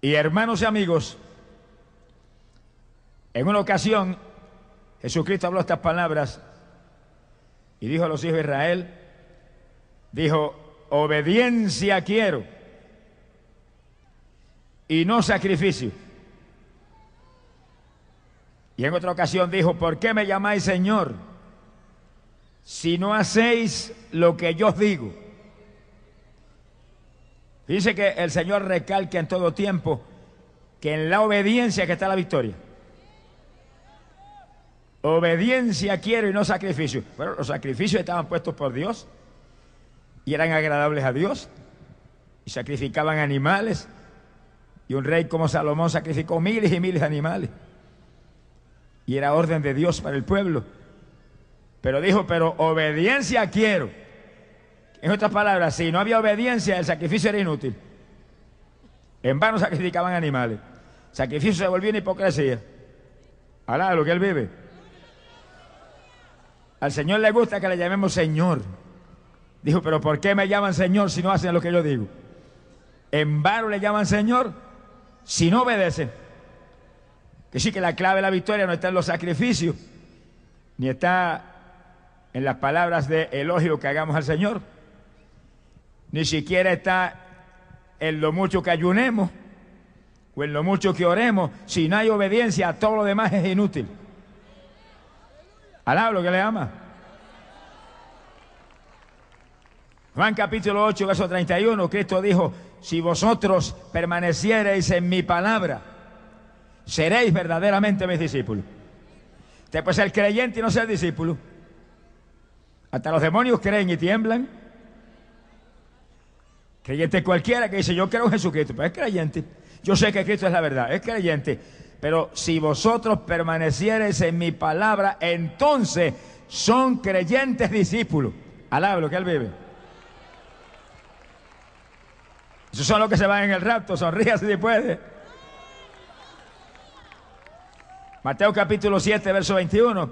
Y hermanos y amigos, en una ocasión Jesucristo habló estas palabras y dijo a los hijos de Israel, dijo, obediencia quiero y no sacrificio. Y en otra ocasión dijo, ¿por qué me llamáis Señor si no hacéis lo que yo os digo? Dice que el Señor recalca en todo tiempo que en la obediencia que está la victoria. Obediencia quiero y no sacrificio. Bueno, los sacrificios estaban puestos por Dios y eran agradables a Dios y sacrificaban animales. Y un rey como Salomón sacrificó miles y miles de animales. Y era orden de Dios para el pueblo. Pero dijo, pero obediencia quiero en otras palabras, si no había obediencia, el sacrificio era inútil. En vano sacrificaban animales. sacrificio se volvió una hipocresía. Alá, lo que él vive. Al Señor le gusta que le llamemos Señor. Dijo, pero ¿por qué me llaman Señor si no hacen lo que yo digo? En vano le llaman Señor si no obedecen. Que sí que la clave de la victoria no está en los sacrificios, ni está en las palabras de elogio que hagamos al Señor ni siquiera está en lo mucho que ayunemos o en lo mucho que oremos. Si no hay obediencia, todo lo demás es inútil. Alaba lo que le ama. Juan capítulo 8, verso 31, Cristo dijo, si vosotros permaneciereis en mi palabra, seréis verdaderamente mis discípulos. Usted puede ser creyente y no ser discípulo. Hasta los demonios creen y tiemblan. Creyente cualquiera que dice, yo creo en Jesucristo, pues es creyente. Yo sé que Cristo es la verdad, es creyente. Pero si vosotros permaneciereis en mi palabra, entonces son creyentes discípulos. Alaba lo que él vive. Esos son los que se van en el rapto, sonríase si puede. Mateo capítulo 7, verso 21.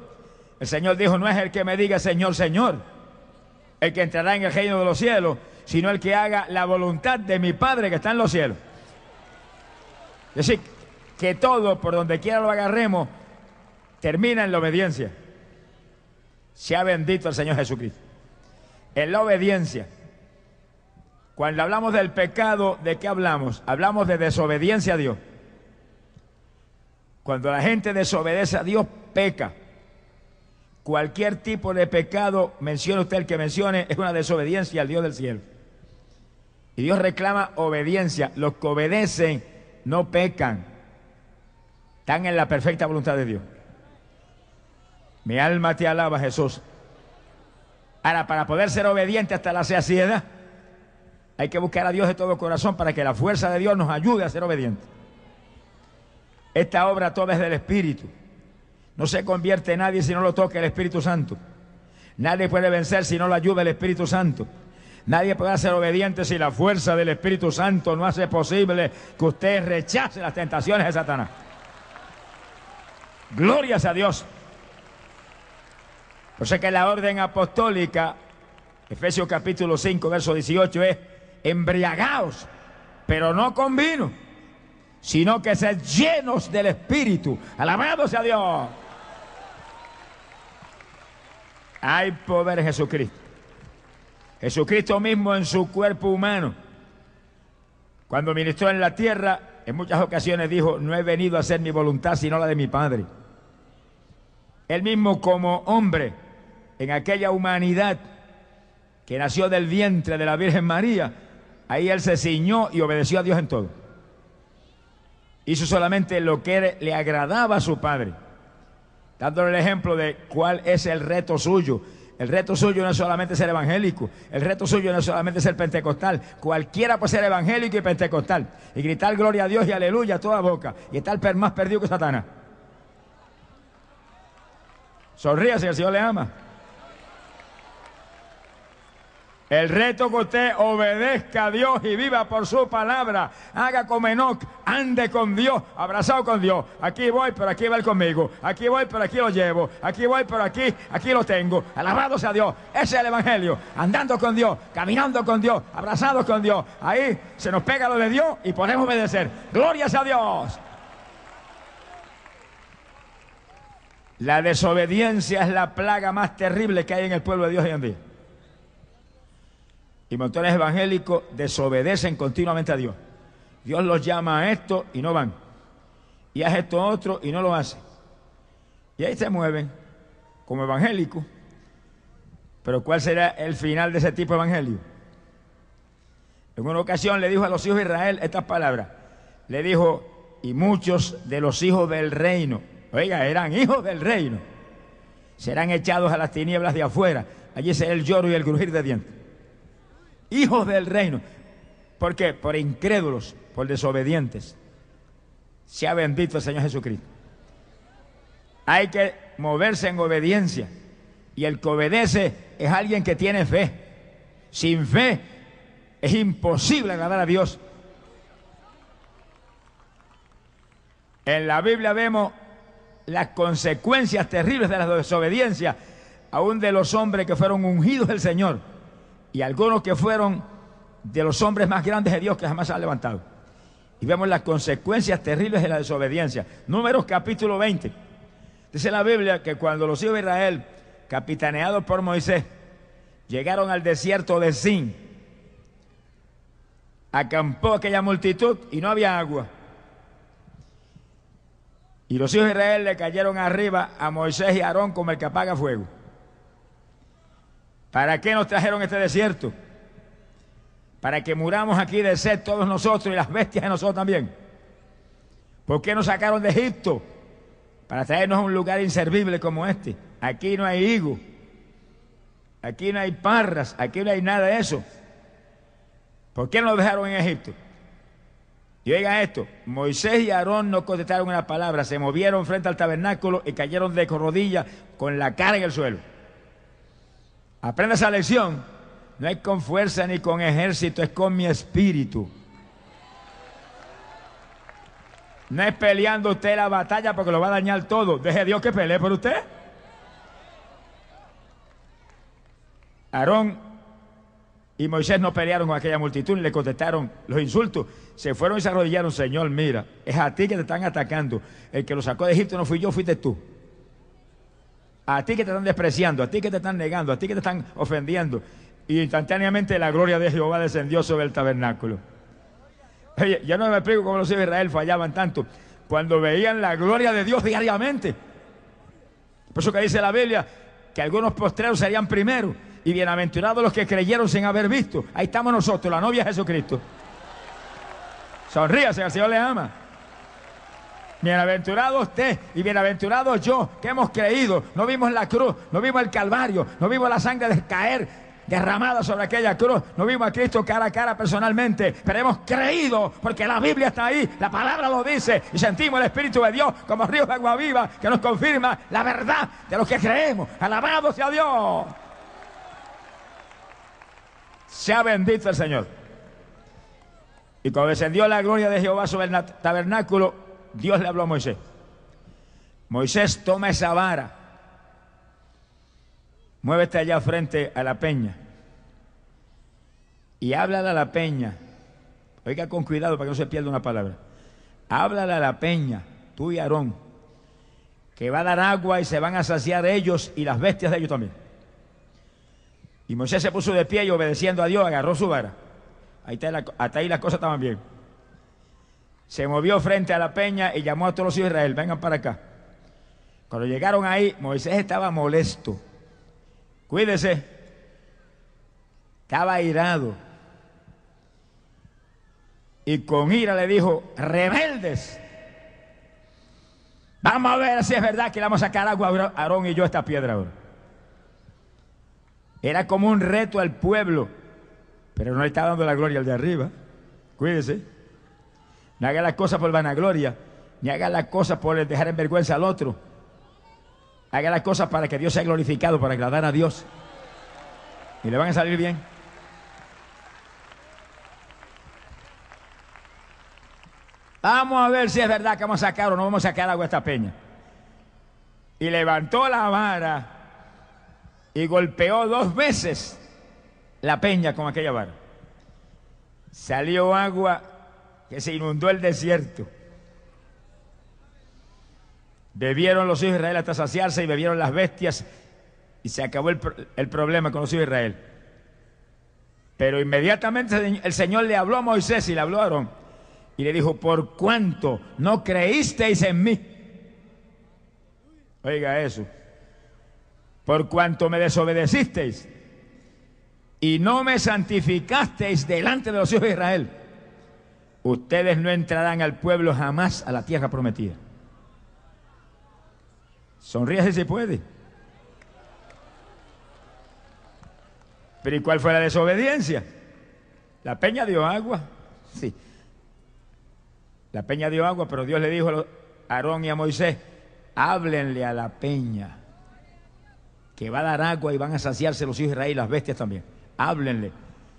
El Señor dijo, no es el que me diga Señor, Señor, el que entrará en el reino de los cielos, sino el que haga la voluntad de mi Padre que está en los cielos. Es decir, que todo, por donde quiera lo agarremos, termina en la obediencia. Sea bendito el Señor Jesucristo. En la obediencia. Cuando hablamos del pecado, ¿de qué hablamos? Hablamos de desobediencia a Dios. Cuando la gente desobedece a Dios, peca. Cualquier tipo de pecado, mencione usted el que mencione, es una desobediencia al Dios del cielo. Y Dios reclama obediencia. Los que obedecen no pecan. Están en la perfecta voluntad de Dios. Mi alma te alaba, Jesús. Ahora, para poder ser obediente hasta la saciedad, hay que buscar a Dios de todo corazón para que la fuerza de Dios nos ayude a ser obedientes. Esta obra toda es del Espíritu. No se convierte nadie si no lo toca el Espíritu Santo. Nadie puede vencer si no lo ayuda el Espíritu Santo. Nadie puede ser obediente si la fuerza del Espíritu Santo no hace posible que usted rechace las tentaciones de Satanás. Glorias a Dios. Por eso que la orden apostólica, Efesios capítulo 5, verso 18, es embriagaos, pero no con vino, sino que ser llenos del Espíritu. Alabado sea Dios. Hay poder en Jesucristo. Jesucristo mismo en su cuerpo humano, cuando ministró en la tierra, en muchas ocasiones dijo, no he venido a hacer mi voluntad sino la de mi Padre. Él mismo como hombre, en aquella humanidad que nació del vientre de la Virgen María, ahí él se ciñó y obedeció a Dios en todo. Hizo solamente lo que le agradaba a su Padre, dándole el ejemplo de cuál es el reto suyo el reto suyo no es solamente ser evangélico, el reto suyo no es solamente ser pentecostal. Cualquiera puede ser evangélico y pentecostal y gritar gloria a Dios y aleluya a toda boca y estar más perdido que Satanás. Sonríase, el Señor le ama. El reto que usted obedezca a Dios y viva por su palabra. Haga como Enoch, ande con Dios, abrazado con Dios. Aquí voy, pero aquí va conmigo. Aquí voy, pero aquí lo llevo. Aquí voy, pero aquí, aquí lo tengo. Alabado sea Dios. Ese es el Evangelio. Andando con Dios, caminando con Dios, abrazados con Dios. Ahí se nos pega lo de Dios y podemos obedecer. Gloria a Dios. La desobediencia es la plaga más terrible que hay en el pueblo de Dios hoy en día y montones evangélicos desobedecen continuamente a Dios. Dios los llama a esto y no van. Y a esto otro y no lo hacen. Y ahí se mueven como evangélicos. Pero ¿cuál será el final de ese tipo de evangelio? En una ocasión le dijo a los hijos de Israel estas palabras. Le dijo, y muchos de los hijos del reino, oiga, eran hijos del reino, serán echados a las tinieblas de afuera. Allí será el lloro y el crujir de dientes hijos del reino. ¿Por qué? Por incrédulos, por desobedientes. Sea bendito el Señor Jesucristo. Hay que moverse en obediencia. Y el que obedece es alguien que tiene fe. Sin fe es imposible agradar a Dios. En la Biblia vemos las consecuencias terribles de la desobediencia, aún de los hombres que fueron ungidos del Señor y algunos que fueron de los hombres más grandes de Dios que jamás se han levantado. Y vemos las consecuencias terribles de la desobediencia. Números capítulo 20. Dice la Biblia que cuando los hijos de Israel, capitaneados por Moisés, llegaron al desierto de Sin, acampó aquella multitud y no había agua. Y los hijos de Israel le cayeron arriba a Moisés y Aarón como el que apaga fuego. ¿Para qué nos trajeron este desierto? Para que muramos aquí de sed todos nosotros y las bestias de nosotros también. ¿Por qué nos sacaron de Egipto? Para traernos a un lugar inservible como este. Aquí no hay higo. Aquí no hay parras. Aquí no hay nada de eso. ¿Por qué nos dejaron en Egipto? Y oiga esto, Moisés y Aarón no contestaron una palabra, se movieron frente al tabernáculo y cayeron de rodillas con la cara en el suelo. Aprenda esa lección. No es con fuerza ni con ejército, es con mi espíritu. No es peleando usted la batalla porque lo va a dañar todo. Deje Dios que pelee por usted. Aarón y Moisés no pelearon con aquella multitud ni le contestaron los insultos. Se fueron y se arrodillaron. Señor, mira, es a ti que te están atacando. El que lo sacó de Egipto no fui yo, fuiste tú. A ti que te están despreciando, a ti que te están negando, a ti que te están ofendiendo. Y instantáneamente la gloria de Jehová descendió sobre el tabernáculo. Oye, yo no me explico cómo los hijos de Israel fallaban tanto cuando veían la gloria de Dios diariamente. Por eso que dice la Biblia que algunos postreros serían primero y bienaventurados los que creyeron sin haber visto. Ahí estamos nosotros, la novia de Jesucristo. Sonríase, el Señor le ama. Bienaventurado usted y bienaventurado yo, que hemos creído. No vimos la cruz, no vimos el Calvario, no vimos la sangre de caer derramada sobre aquella cruz. No vimos a Cristo cara a cara personalmente, pero hemos creído porque la Biblia está ahí, la palabra lo dice y sentimos el Espíritu de Dios como ríos de agua viva que nos confirma la verdad de lo que creemos. Alabado sea Dios. Sea bendito el Señor. Y cuando descendió la gloria de Jehová sobre el tabernáculo, Dios le habló a Moisés. Moisés toma esa vara, muévete allá frente a la peña y háblale a la peña. Oiga con cuidado para que no se pierda una palabra. Háblale a la peña, tú y Aarón, que va a dar agua y se van a saciar ellos y las bestias de ellos también. Y Moisés se puso de pie y obedeciendo a Dios agarró su vara. Ahí está hasta ahí las cosas estaban bien se movió frente a la peña y llamó a todos los hijos de Israel, vengan para acá. Cuando llegaron ahí, Moisés estaba molesto. Cuídese. Estaba irado. Y con ira le dijo, rebeldes. Vamos a ver si es verdad que le vamos a sacar agua a Aarón y yo esta piedra ahora. Era como un reto al pueblo, pero no le está dando la gloria al de arriba. Cuídese. No haga la cosa por vanagloria, ni haga la cosa por dejar en vergüenza al otro. Haga la cosa para que Dios sea glorificado, para agradar a Dios. Y le van a salir bien. Vamos a ver si es verdad que vamos a sacar o no vamos a sacar agua a esta peña. Y levantó la vara y golpeó dos veces la peña con aquella vara. Salió agua que se inundó el desierto. Bebieron los hijos de Israel hasta saciarse y bebieron las bestias y se acabó el, el problema con los hijos de Israel. Pero inmediatamente el Señor le habló a Moisés y le habló a Aarón y le dijo, por cuánto no creísteis en mí. Oiga eso. Por cuanto me desobedecisteis y no me santificasteis delante de los hijos de Israel, ustedes no entrarán al pueblo jamás a la tierra prometida. Sonríe si puede. Pero ¿y cuál fue la desobediencia? La peña dio agua. Sí. La peña dio agua, pero Dios le dijo a Aarón y a Moisés, háblenle a la peña, que va a dar agua y van a saciarse los hijos de Israel y las bestias también. Háblenle.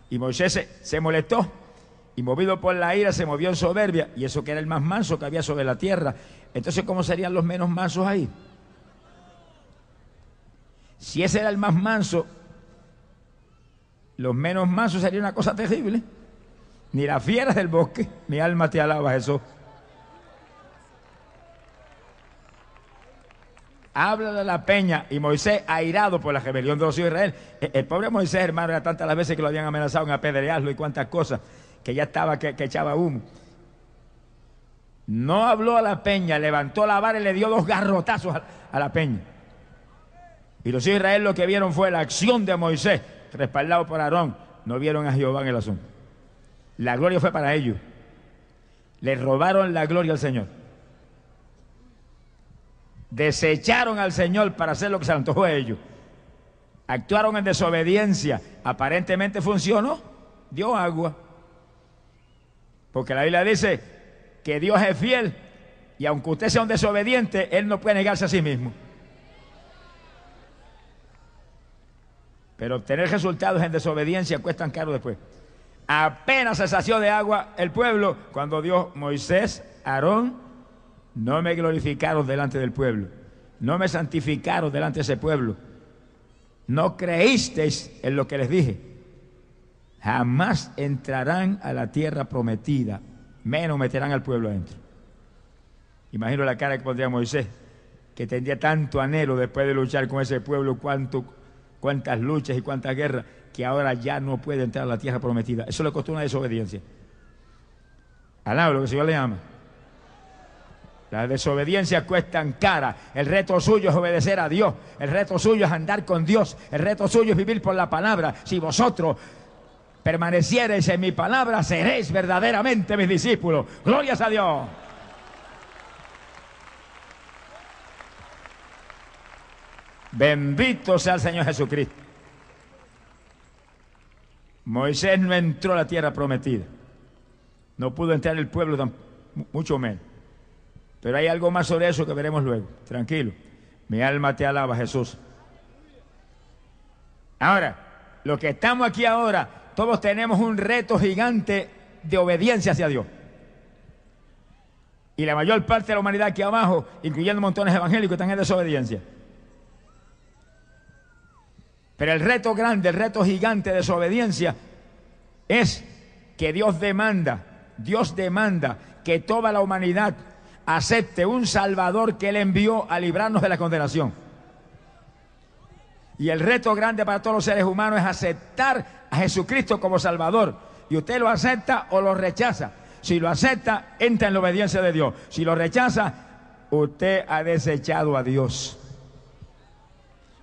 Y Moisés se, se molestó y movido por la ira se movió en soberbia, y eso que era el más manso que había sobre la tierra. Entonces, ¿cómo serían los menos mansos ahí? Si ese era el más manso, los menos mansos sería una cosa terrible. Ni las fieras del bosque, mi alma te alaba, Jesús. Habla de la peña y Moisés airado por la rebelión de los hijos de Israel. El, el pobre Moisés, hermano, era tantas las veces que lo habían amenazado en apedrearlo y cuantas cosas, que ya estaba que, que echaba humo. No habló a la peña, levantó la vara y le dio dos garrotazos a, a la peña. Y los Israel lo que vieron fue la acción de Moisés, respaldado por Aarón. No vieron a Jehová en el asunto. La gloria fue para ellos. Le robaron la gloria al Señor. Desecharon al Señor para hacer lo que se antojó a ellos. Actuaron en desobediencia. Aparentemente funcionó. Dio agua. Porque la Biblia dice que Dios es fiel y aunque usted sea un desobediente, Él no puede negarse a sí mismo. Pero obtener resultados en desobediencia cuestan caro después. Apenas se sació de agua el pueblo cuando Dios, Moisés, Aarón, no me glorificaron delante del pueblo, no me santificaron delante de ese pueblo, no creísteis en lo que les dije, jamás entrarán a la tierra prometida, menos meterán al pueblo adentro. Imagino la cara que pondría Moisés, que tendría tanto anhelo después de luchar con ese pueblo, cuántas luchas y cuántas guerras, que ahora ya no puede entrar a la tierra prometida. Eso le costó una desobediencia. Alaba lo que el Señor le llama. Las desobediencias cuestan cara. El reto suyo es obedecer a Dios. El reto suyo es andar con Dios. El reto suyo es vivir por la palabra. Si vosotros permaneciereis en mi palabra, seréis verdaderamente mis discípulos. Glorias a Dios. Bendito sea el Señor Jesucristo. Moisés no entró a la tierra prometida. No pudo entrar el pueblo, tan, mucho menos. Pero hay algo más sobre eso que veremos luego. Tranquilo. Mi alma te alaba, Jesús. Ahora, lo que estamos aquí ahora, todos tenemos un reto gigante de obediencia hacia Dios. Y la mayor parte de la humanidad aquí abajo, incluyendo montones evangélicos, están en desobediencia. Pero el reto grande, el reto gigante de desobediencia es que Dios demanda, Dios demanda que toda la humanidad acepte un Salvador que Él envió a librarnos de la condenación. Y el reto grande para todos los seres humanos es aceptar a Jesucristo como Salvador. Y usted lo acepta o lo rechaza. Si lo acepta, entra en la obediencia de Dios. Si lo rechaza, usted ha desechado a Dios.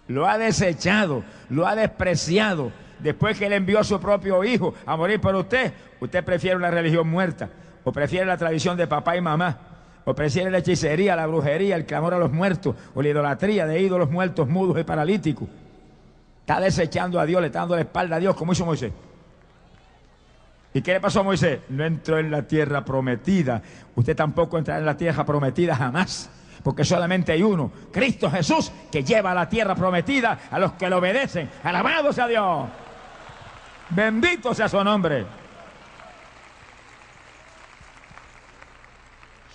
Lo ha desechado, lo ha despreciado. Después que Él envió a su propio hijo a morir por usted, usted prefiere una religión muerta, o prefiere la tradición de papá y mamá, o prefiere la hechicería, la brujería, el clamor a los muertos, o la idolatría de ídolos muertos, mudos y paralíticos. Está desechando a Dios, le está dando la espalda a Dios, como hizo Moisés. ¿Y qué le pasó a Moisés? No entró en la tierra prometida. Usted tampoco entrará en la tierra prometida jamás. Porque solamente hay uno, Cristo Jesús, que lleva a la tierra prometida a los que le obedecen. Alabado sea Dios. Bendito sea su nombre.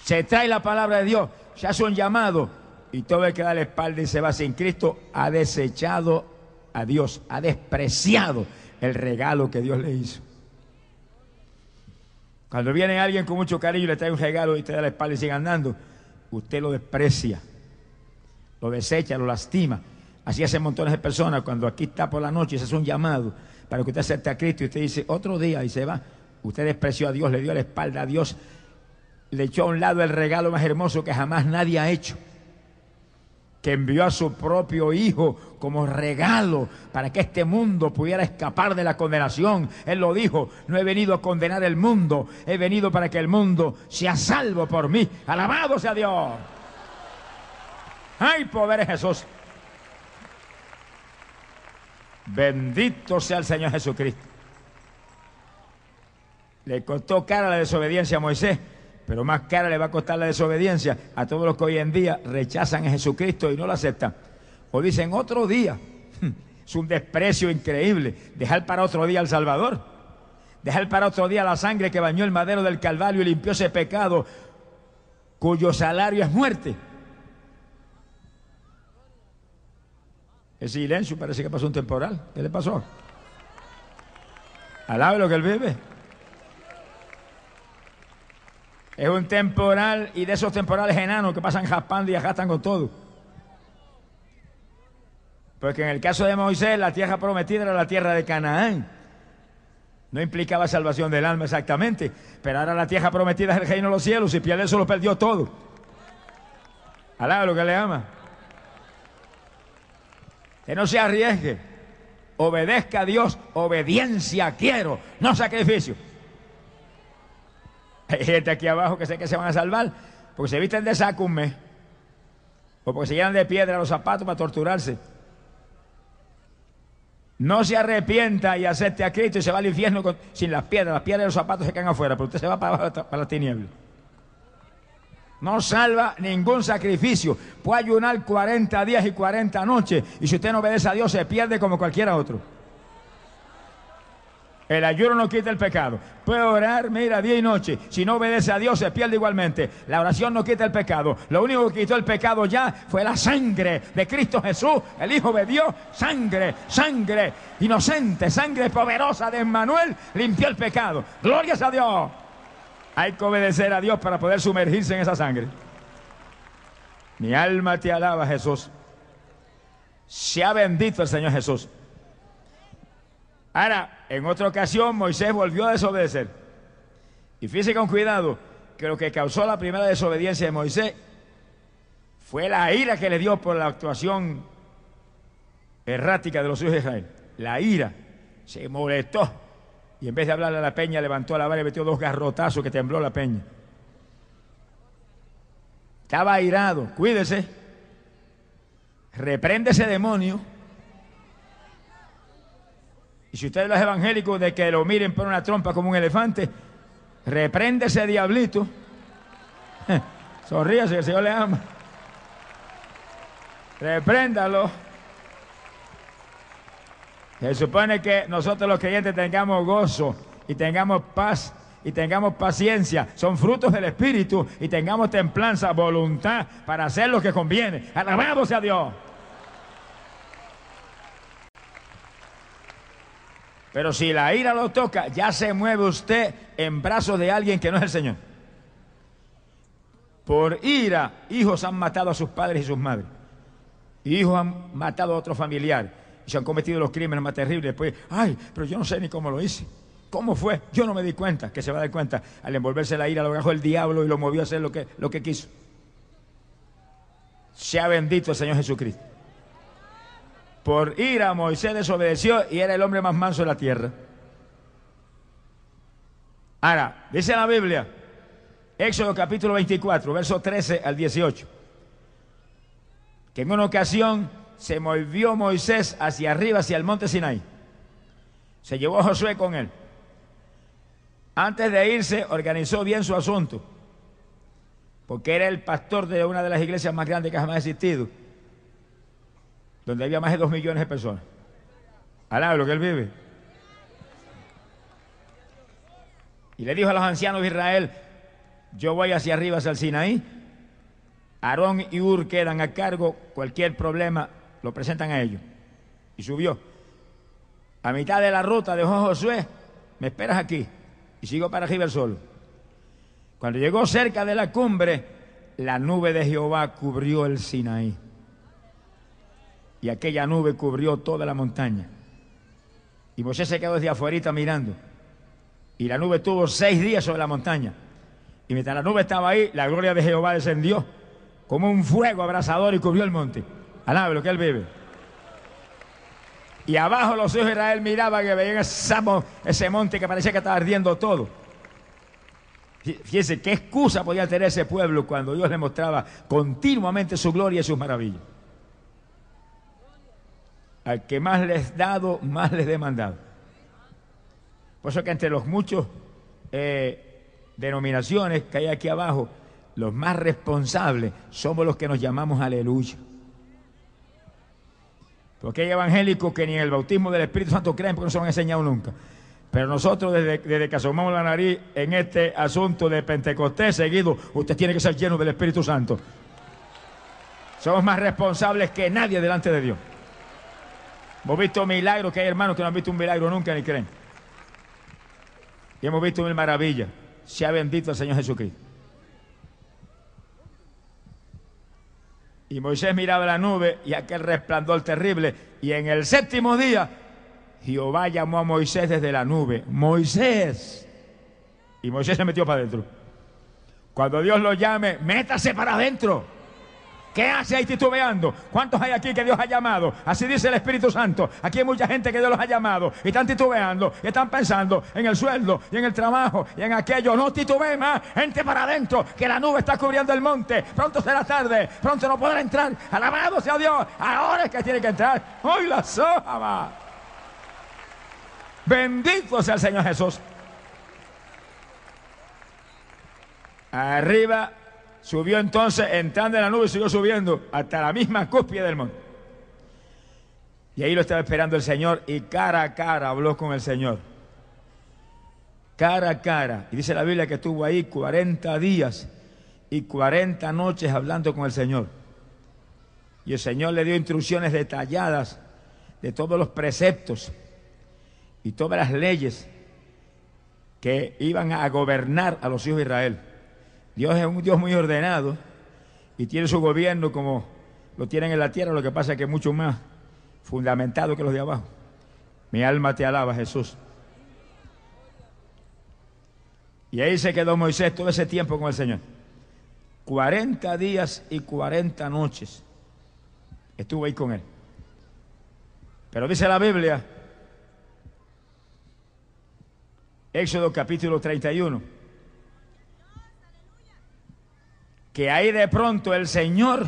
se trae la palabra de Dios, se hace un llamado y todo el que da la espalda y se va sin Cristo ha desechado a Dios, ha despreciado el regalo que Dios le hizo. Cuando viene alguien con mucho cariño y le trae un regalo y te da la espalda y sigue andando, usted lo desprecia, lo desecha, lo lastima. Así hacen montones de personas cuando aquí está por la noche y se hace un llamado para que usted acepte a Cristo y usted dice otro día y se va. Usted despreció a Dios, le dio la espalda a Dios, le echó a un lado el regalo más hermoso que jamás nadie ha hecho que envió a su propio Hijo como regalo para que este mundo pudiera escapar de la condenación. Él lo dijo, no he venido a condenar el mundo, he venido para que el mundo sea salvo por mí. Alabado sea Dios. ¡Ay, poder Jesús! Bendito sea el Señor Jesucristo. Le costó cara la desobediencia a Moisés pero más cara le va a costar la desobediencia a todos los que hoy en día rechazan a Jesucristo y no lo aceptan. O dicen otro día. Es un desprecio increíble. Dejar para otro día al Salvador. Dejar para otro día la sangre que bañó el madero del Calvario y limpió ese pecado cuyo salario es muerte. El silencio parece que pasó un temporal. ¿Qué le pasó? Alabe lo que él vive. Es un temporal y de esos temporales enanos que pasan jaspando y ajastan con todo. Porque en el caso de Moisés, la tierra prometida era la tierra de Canaán. No implicaba salvación del alma exactamente, pero ahora la tierra prometida es el reino de los cielos y pierde eso lo perdió todo. Alá lo que le ama. Que no se arriesgue. Obedezca a Dios. Obediencia quiero, no sacrificio. Hay gente aquí abajo que sé que se van a salvar porque se visten de saco un mes. O porque se llenan de piedra los zapatos para torturarse. No se arrepienta y acepte a Cristo y se va al infierno sin las piedras. Las piedras de los zapatos se caen afuera, pero usted se va para, para las tinieblas. No salva ningún sacrificio. Puede ayunar 40 días y 40 noches. Y si usted no obedece a Dios, se pierde como cualquiera otro. El ayuno no quita el pecado. Puede orar, mira, día y noche. Si no obedece a Dios, se pierde igualmente. La oración no quita el pecado. Lo único que quitó el pecado ya fue la sangre de Cristo Jesús, el Hijo de Dios. Sangre, sangre inocente, sangre poderosa de Emmanuel limpió el pecado. Glorias a Dios. Hay que obedecer a Dios para poder sumergirse en esa sangre. Mi alma te alaba, Jesús. Sea bendito el Señor Jesús. Ahora, en otra ocasión Moisés volvió a desobedecer. Y fíjese con cuidado que lo que causó la primera desobediencia de Moisés fue la ira que le dio por la actuación errática de los hijos de Israel. La ira. Se molestó. Y en vez de hablarle a la peña, levantó la vara y metió dos garrotazos que tembló la peña. Estaba airado. Cuídese. Reprende ese demonio y si usted es evangélico de que lo miren por una trompa como un elefante, reprende ese diablito. Sonríase, que el Señor le ama. Repréndalo. Se supone que nosotros los creyentes tengamos gozo y tengamos paz y tengamos paciencia, son frutos del Espíritu y tengamos templanza, voluntad para hacer lo que conviene. Alabamos a Dios. Pero si la ira lo toca, ya se mueve usted en brazos de alguien que no es el Señor. Por ira, hijos han matado a sus padres y sus madres. Hijos han matado a otro familiar y se han cometido los crímenes más terribles. Después, ay, pero yo no sé ni cómo lo hice. ¿Cómo fue? Yo no me di cuenta, que se va a dar cuenta. Al envolverse la ira lo agarró el diablo y lo movió a hacer lo que, lo que quiso. Sea bendito el Señor Jesucristo. Por ira Moisés desobedeció y era el hombre más manso de la tierra. Ahora, dice la Biblia, Éxodo capítulo 24, verso 13 al 18, que en una ocasión se movió Moisés hacia arriba, hacia el monte Sinai. Se llevó a Josué con él. Antes de irse, organizó bien su asunto, porque era el pastor de una de las iglesias más grandes que jamás ha existido donde había más de dos millones de personas. Alá lo que él vive. Y le dijo a los ancianos de Israel, yo voy hacia arriba, hacia el Sinaí, Aarón y Ur quedan a cargo, cualquier problema lo presentan a ellos. Y subió. A mitad de la ruta dejó Josué, me esperas aquí. Y sigo para arriba el sol. Cuando llegó cerca de la cumbre, la nube de Jehová cubrió el Sinaí. Y aquella nube cubrió toda la montaña. Y Moisés se quedó desde afuera mirando. Y la nube tuvo seis días sobre la montaña. Y mientras la nube estaba ahí, la gloria de Jehová descendió como un fuego abrasador y cubrió el monte. Alabe lo que él vive. Y abajo los hijos de Israel miraban que veían ese monte que parecía que estaba ardiendo todo. Fíjense qué excusa podía tener ese pueblo cuando Dios le mostraba continuamente su gloria y sus maravillas. Al que más les dado, más les demandado. Por eso que entre los muchos eh, denominaciones que hay aquí abajo, los más responsables somos los que nos llamamos aleluya. Porque hay evangélicos que ni en el bautismo del Espíritu Santo creen porque no se lo han enseñado nunca. Pero nosotros desde, que asomamos la nariz en este asunto de Pentecostés seguido, usted tiene que ser lleno del Espíritu Santo. Somos más responsables que nadie delante de Dios. Hemos visto milagros, que hay hermanos que no han visto un milagro nunca ni creen. Y hemos visto mil maravillas. Sea bendito el Señor Jesucristo. Y Moisés miraba la nube y aquel resplandor terrible. Y en el séptimo día, Jehová llamó a Moisés desde la nube. Moisés. Y Moisés se metió para adentro. Cuando Dios lo llame, métase para adentro. ¿Qué hace ahí titubeando? ¿Cuántos hay aquí que Dios ha llamado? Así dice el Espíritu Santo. Aquí hay mucha gente que Dios los ha llamado y están titubeando y están pensando en el sueldo y en el trabajo y en aquello. No titubee más, gente para adentro, que la nube está cubriendo el monte. Pronto será tarde, pronto no podrá entrar. Alabado sea Dios. Ahora es que tiene que entrar. Hoy la soja Bendito sea el Señor Jesús. Arriba Subió entonces, entrando en la nube, siguió subiendo hasta la misma cúspide del monte. Y ahí lo estaba esperando el Señor y cara a cara habló con el Señor. Cara a cara. Y dice la Biblia que estuvo ahí 40 días y 40 noches hablando con el Señor. Y el Señor le dio instrucciones detalladas de todos los preceptos y todas las leyes que iban a gobernar a los hijos de Israel. Dios es un Dios muy ordenado y tiene su gobierno como lo tienen en la tierra, lo que pasa es que es mucho más fundamentado que los de abajo. Mi alma te alaba, Jesús. Y ahí se quedó Moisés todo ese tiempo con el Señor. 40 días y 40 noches estuvo ahí con él. Pero dice la Biblia, Éxodo capítulo 31 que ahí de pronto el Señor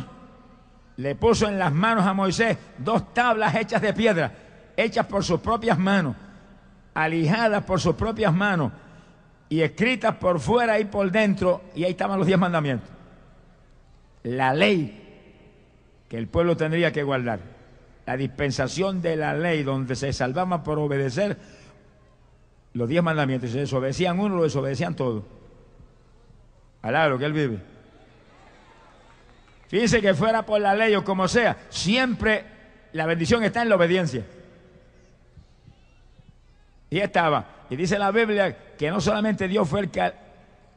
le puso en las manos a Moisés dos tablas hechas de piedra, hechas por sus propias manos, alijadas por sus propias manos y escritas por fuera y por dentro, y ahí estaban los diez mandamientos. La ley que el pueblo tendría que guardar, la dispensación de la ley donde se salvaban por obedecer los diez mandamientos, si desobedecían uno, lo desobedecían todos. Alá lo que él vive. Fíjense que fuera por la ley o como sea, siempre la bendición está en la obediencia. Y estaba. Y dice la Biblia que no solamente Dios fue el que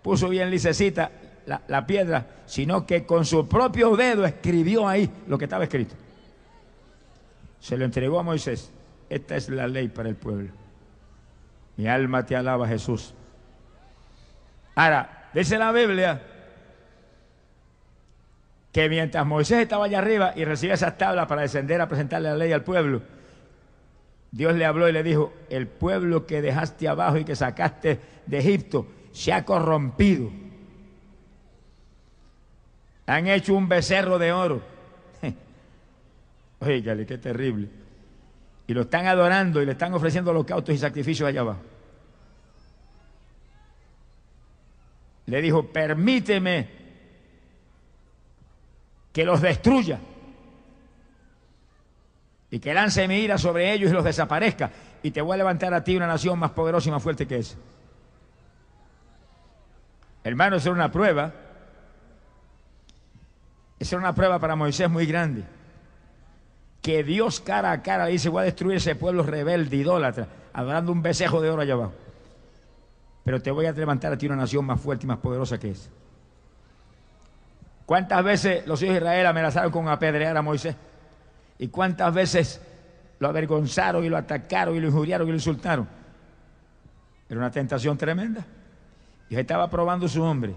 puso bien licecita la, la piedra, sino que con su propio dedo escribió ahí lo que estaba escrito. Se lo entregó a Moisés. Esta es la ley para el pueblo. Mi alma te alaba, Jesús. Ahora, dice la Biblia que mientras Moisés estaba allá arriba y recibía esas tablas para descender a presentarle la ley al pueblo, Dios le habló y le dijo, el pueblo que dejaste abajo y que sacaste de Egipto se ha corrompido. Han hecho un becerro de oro. Oígale, qué terrible. Y lo están adorando y le están ofreciendo holocaustos y sacrificios allá abajo. Le dijo, permíteme que los destruya y que lance mi ira sobre ellos y los desaparezca y te voy a levantar a ti una nación más poderosa y más fuerte que esa. Hermano, eso era una prueba. Esa era una prueba para Moisés muy grande. Que Dios cara a cara dice, voy a destruir ese pueblo rebelde, idólatra, adorando un besejo de oro allá abajo. Pero te voy a levantar a ti una nación más fuerte y más poderosa que esa. ¿Cuántas veces los hijos de Israel amenazaron con apedrear a Moisés? ¿Y cuántas veces lo avergonzaron y lo atacaron y lo injuriaron y lo insultaron? Era una tentación tremenda. Dios estaba probando su hombre.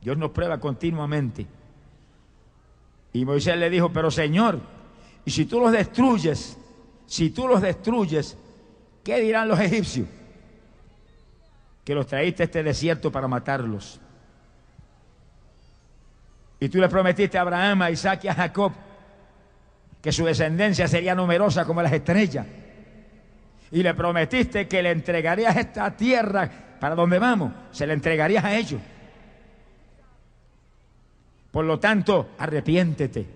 Dios nos prueba continuamente. Y Moisés le dijo, pero Señor, y si tú los destruyes, si tú los destruyes, ¿qué dirán los egipcios? Que los traíste a este desierto para matarlos. Y tú le prometiste a Abraham, a Isaac y a Jacob que su descendencia sería numerosa como las estrellas. Y le prometiste que le entregarías esta tierra para donde vamos, se la entregarías a ellos. Por lo tanto, arrepiéntete.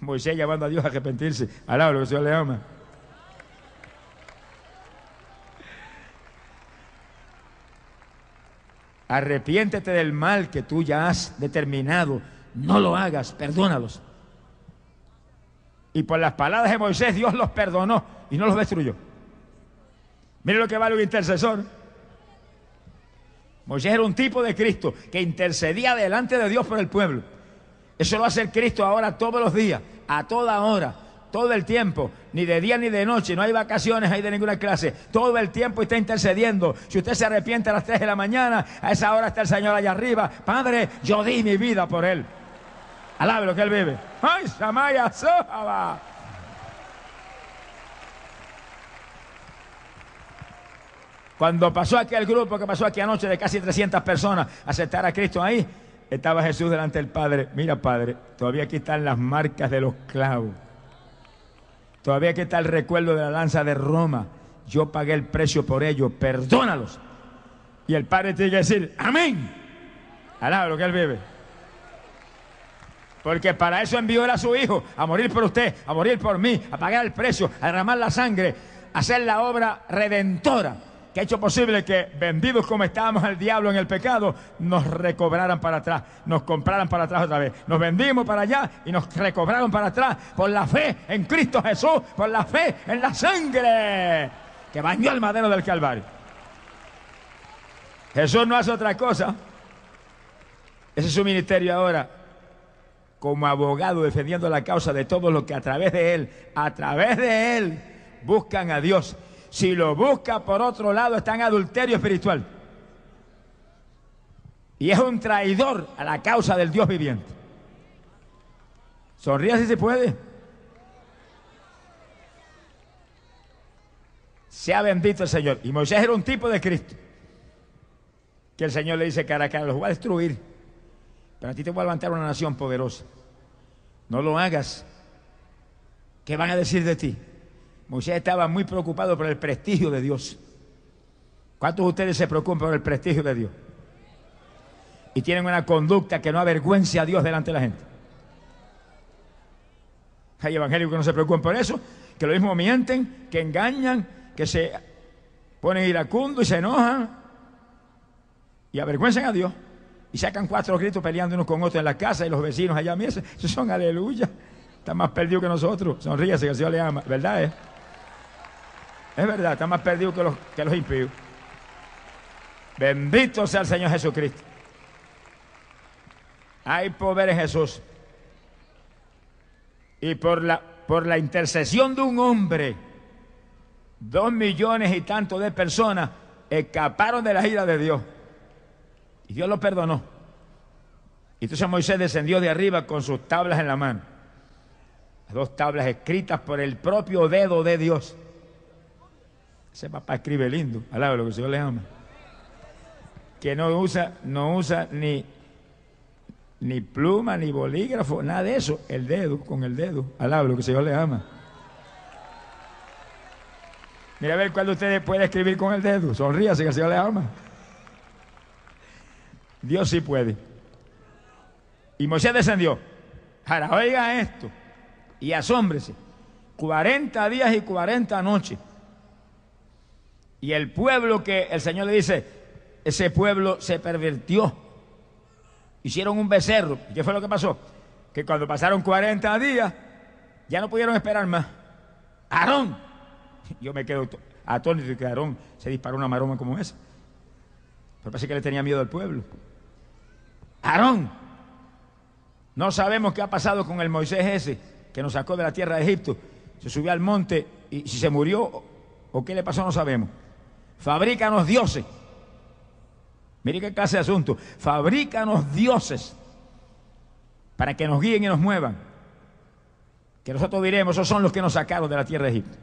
Moisés llamando a Dios a arrepentirse. Alaba lo que Señor le ama. Arrepiéntete del mal que tú ya has determinado. No lo hagas, perdónalos. Y por las palabras de Moisés, Dios los perdonó y no los destruyó. Mire lo que vale un intercesor. Moisés era un tipo de Cristo que intercedía delante de Dios por el pueblo. Eso lo hace Cristo ahora todos los días, a toda hora, todo el tiempo, ni de día ni de noche, no hay vacaciones ahí de ninguna clase, todo el tiempo está intercediendo. Si usted se arrepiente a las 3 de la mañana, a esa hora está el Señor allá arriba. Padre, yo di mi vida por él. Alabe lo que él vive. ¡Ay, Samaya Sohaba! Cuando pasó aquel grupo que pasó aquí anoche de casi 300 personas a aceptar a Cristo ahí, estaba Jesús delante del Padre. Mira, Padre, todavía aquí están las marcas de los clavos. Todavía aquí está el recuerdo de la lanza de Roma. Yo pagué el precio por ello. Perdónalos. Y el Padre tiene que decir, amén. Alaba lo que él vive. Porque para eso envió a su Hijo, a morir por usted, a morir por mí, a pagar el precio, a derramar la sangre, a hacer la obra redentora que ha hecho posible que, vendidos como estábamos al diablo en el pecado, nos recobraran para atrás, nos compraran para atrás otra vez. Nos vendimos para allá y nos recobraron para atrás por la fe en Cristo Jesús, por la fe en la sangre que bañó el madero del Calvario. Jesús no hace otra cosa. Ese es su ministerio ahora, como abogado defendiendo la causa de todos los que a través de Él, a través de Él, buscan a Dios si lo busca por otro lado, está en adulterio espiritual. Y es un traidor a la causa del Dios viviente. Sonríe si se puede. Sea bendito el Señor. Y Moisés era un tipo de Cristo. Que el Señor le dice cara a cara, los voy a destruir. Pero a ti te voy a levantar una nación poderosa. No lo hagas. ¿Qué van a decir de ti? Moisés estaba muy preocupado por el prestigio de Dios. ¿Cuántos de ustedes se preocupan por el prestigio de Dios? Y tienen una conducta que no avergüence a Dios delante de la gente. Hay evangélicos que no se preocupan por eso, que lo mismo mienten, que engañan, que se ponen iracundos y se enojan y avergüenzan a Dios. Y sacan cuatro gritos peleando unos con otros en la casa y los vecinos allá, mira, esos son aleluya. Están más perdidos que nosotros. Sonríase que el Señor le ama. ¿Verdad? Eh? Es verdad, está más perdido que los, impíos. Bendito sea el Señor Jesucristo. Hay poder en Jesús. Y por la, por la intercesión de un hombre, dos millones y tanto de personas escaparon de la ira de Dios. Y Dios lo perdonó. Y entonces Moisés descendió de arriba con sus tablas en la mano. Las dos tablas escritas por el propio dedo de Dios. Ese papá escribe lindo, alaba lo que el Señor le ama. Que no usa, no usa ni, ni pluma, ni bolígrafo, nada de eso. El dedo, con el dedo. Alaba lo que el Señor le ama. Mira a ver cuándo usted puede escribir con el dedo. Sonríase que el Señor le ama. Dios sí puede. Y Moisés descendió. Ahora, oiga esto. Y asómbrese. 40 días y 40 noches y el pueblo que el Señor le dice, ese pueblo se pervirtió. Hicieron un becerro. ¿Y qué fue lo que pasó? Que cuando pasaron 40 días, ya no pudieron esperar más. Aarón. Yo me quedo atónito que Aarón se disparó una maroma como esa. Pero parece que le tenía miedo al pueblo. Aarón. No sabemos qué ha pasado con el Moisés ese que nos sacó de la tierra de Egipto. Se subió al monte y si se murió o qué le pasó no sabemos. Fabrícanos dioses. Mire qué clase de asunto. Fabrícanos dioses para que nos guíen y nos muevan. Que nosotros diremos, esos son los que nos sacaron de la tierra de Egipto.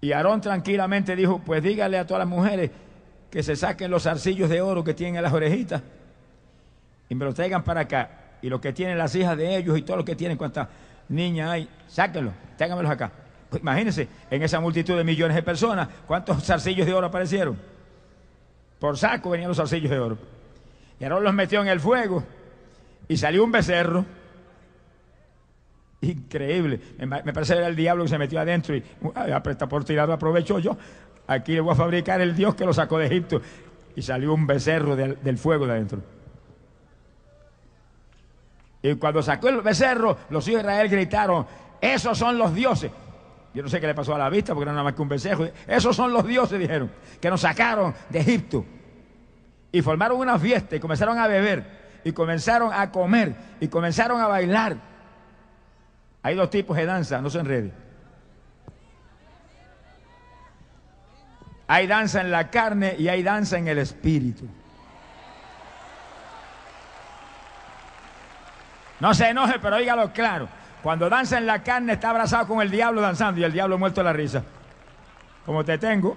Y Aarón tranquilamente dijo, pues dígale a todas las mujeres que se saquen los arcillos de oro que tienen en las orejitas y me los traigan para acá. Y los que tienen las hijas de ellos y todos los que tienen cuantas niñas hay, sáquenlos, tráiganmelos acá. Imagínense, en esa multitud de millones de personas, ¿cuántos zarcillos de oro aparecieron? Por saco venían los zarcillos de oro. Y Aarón los metió en el fuego y salió un becerro. Increíble. Me, parece que era el diablo que se metió adentro y apreta por tirarlo aprovecho yo. Aquí le voy a fabricar el Dios que lo sacó de Egipto. Y salió un becerro del, fuego de adentro. Y cuando sacó el becerro, los hijos de Israel gritaron, esos son los dioses. Yo no sé qué le pasó a la vista porque era nada más que un becerro. Esos son los dioses, dijeron, que nos sacaron de Egipto. Y formaron una fiesta y comenzaron a beber. Y comenzaron a comer. Y comenzaron a bailar. Hay dos tipos de danza, no se enreden. Hay danza en la carne y hay danza en el espíritu. No se enoje, pero dígalo claro. Cuando danza en la carne está abrazado con el diablo danzando y el diablo muerto de la risa. Como te tengo,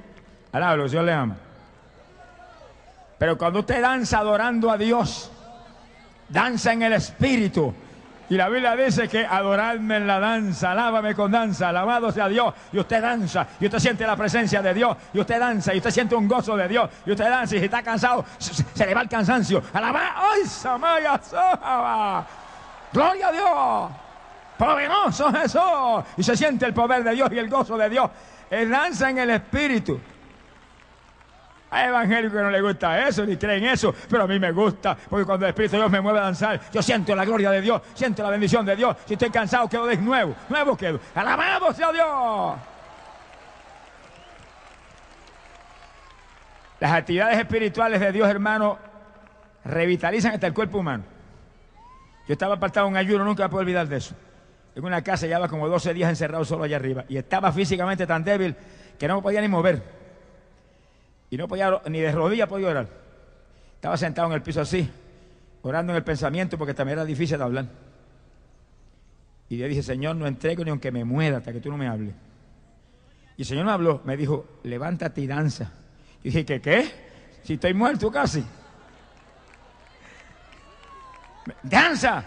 alablo, Dios le ama. Pero cuando usted danza adorando a Dios, danza en el espíritu. Y la Biblia dice que adoradme en la danza, alábame con danza, alabado sea Dios. Y usted danza, y usted siente la presencia de Dios, y usted danza, y usted siente un gozo de Dios, y usted danza, y si está cansado, se, le va el cansancio. Alabá, ¡ay, Samaya, ¡Gloria a Dios! Poderoso Jesús. Y se siente el poder de Dios y el gozo de Dios. Él danza en el Espíritu. Hay evangélicos que no le gusta eso, ni creen eso, pero a mí me gusta, porque cuando el Espíritu de Dios me mueve a danzar, yo siento la gloria de Dios, siento la bendición de Dios. Si estoy cansado, quedo de nuevo, nuevo quedo. Alabado sea Dios. Las actividades espirituales de Dios, hermano, revitalizan hasta el cuerpo humano. Yo estaba apartado en un ayuno, nunca me puedo olvidar de eso en una casa, llevaba como 12 días encerrado solo allá arriba. Y estaba físicamente tan débil que no me podía ni mover. Y no podía, ni de rodillas podía orar. Estaba sentado en el piso así, orando en el pensamiento porque también era difícil de hablar. Y yo dije, Señor, no entrego ni aunque me muera hasta que tú no me hables. Y el Señor me habló, me dijo, levántate y danza. Y dije, ¿qué qué? Si estoy muerto casi. ¡Danza!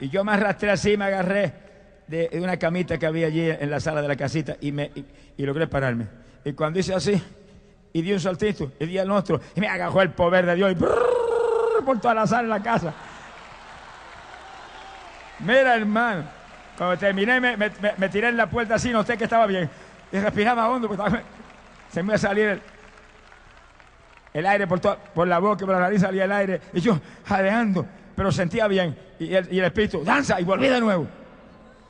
Y yo me arrastré así, me agarré de, una camita que había allí en la sala de la casita y, me, y, logré pararme. Y cuando hice así, y di un saltito, y di el otro, y me agajó el poder de Dios y por toda la sala de la casa. Mira, hermano, cuando terminé, me, tiré en la puerta así, noté que estaba bien. Y respiraba hondo, porque se me iba a salir el, aire por, por la boca, por la nariz salía el aire. Y yo jadeando, pero sentía bien. Y el, y el espíritu, danza, y volví de nuevo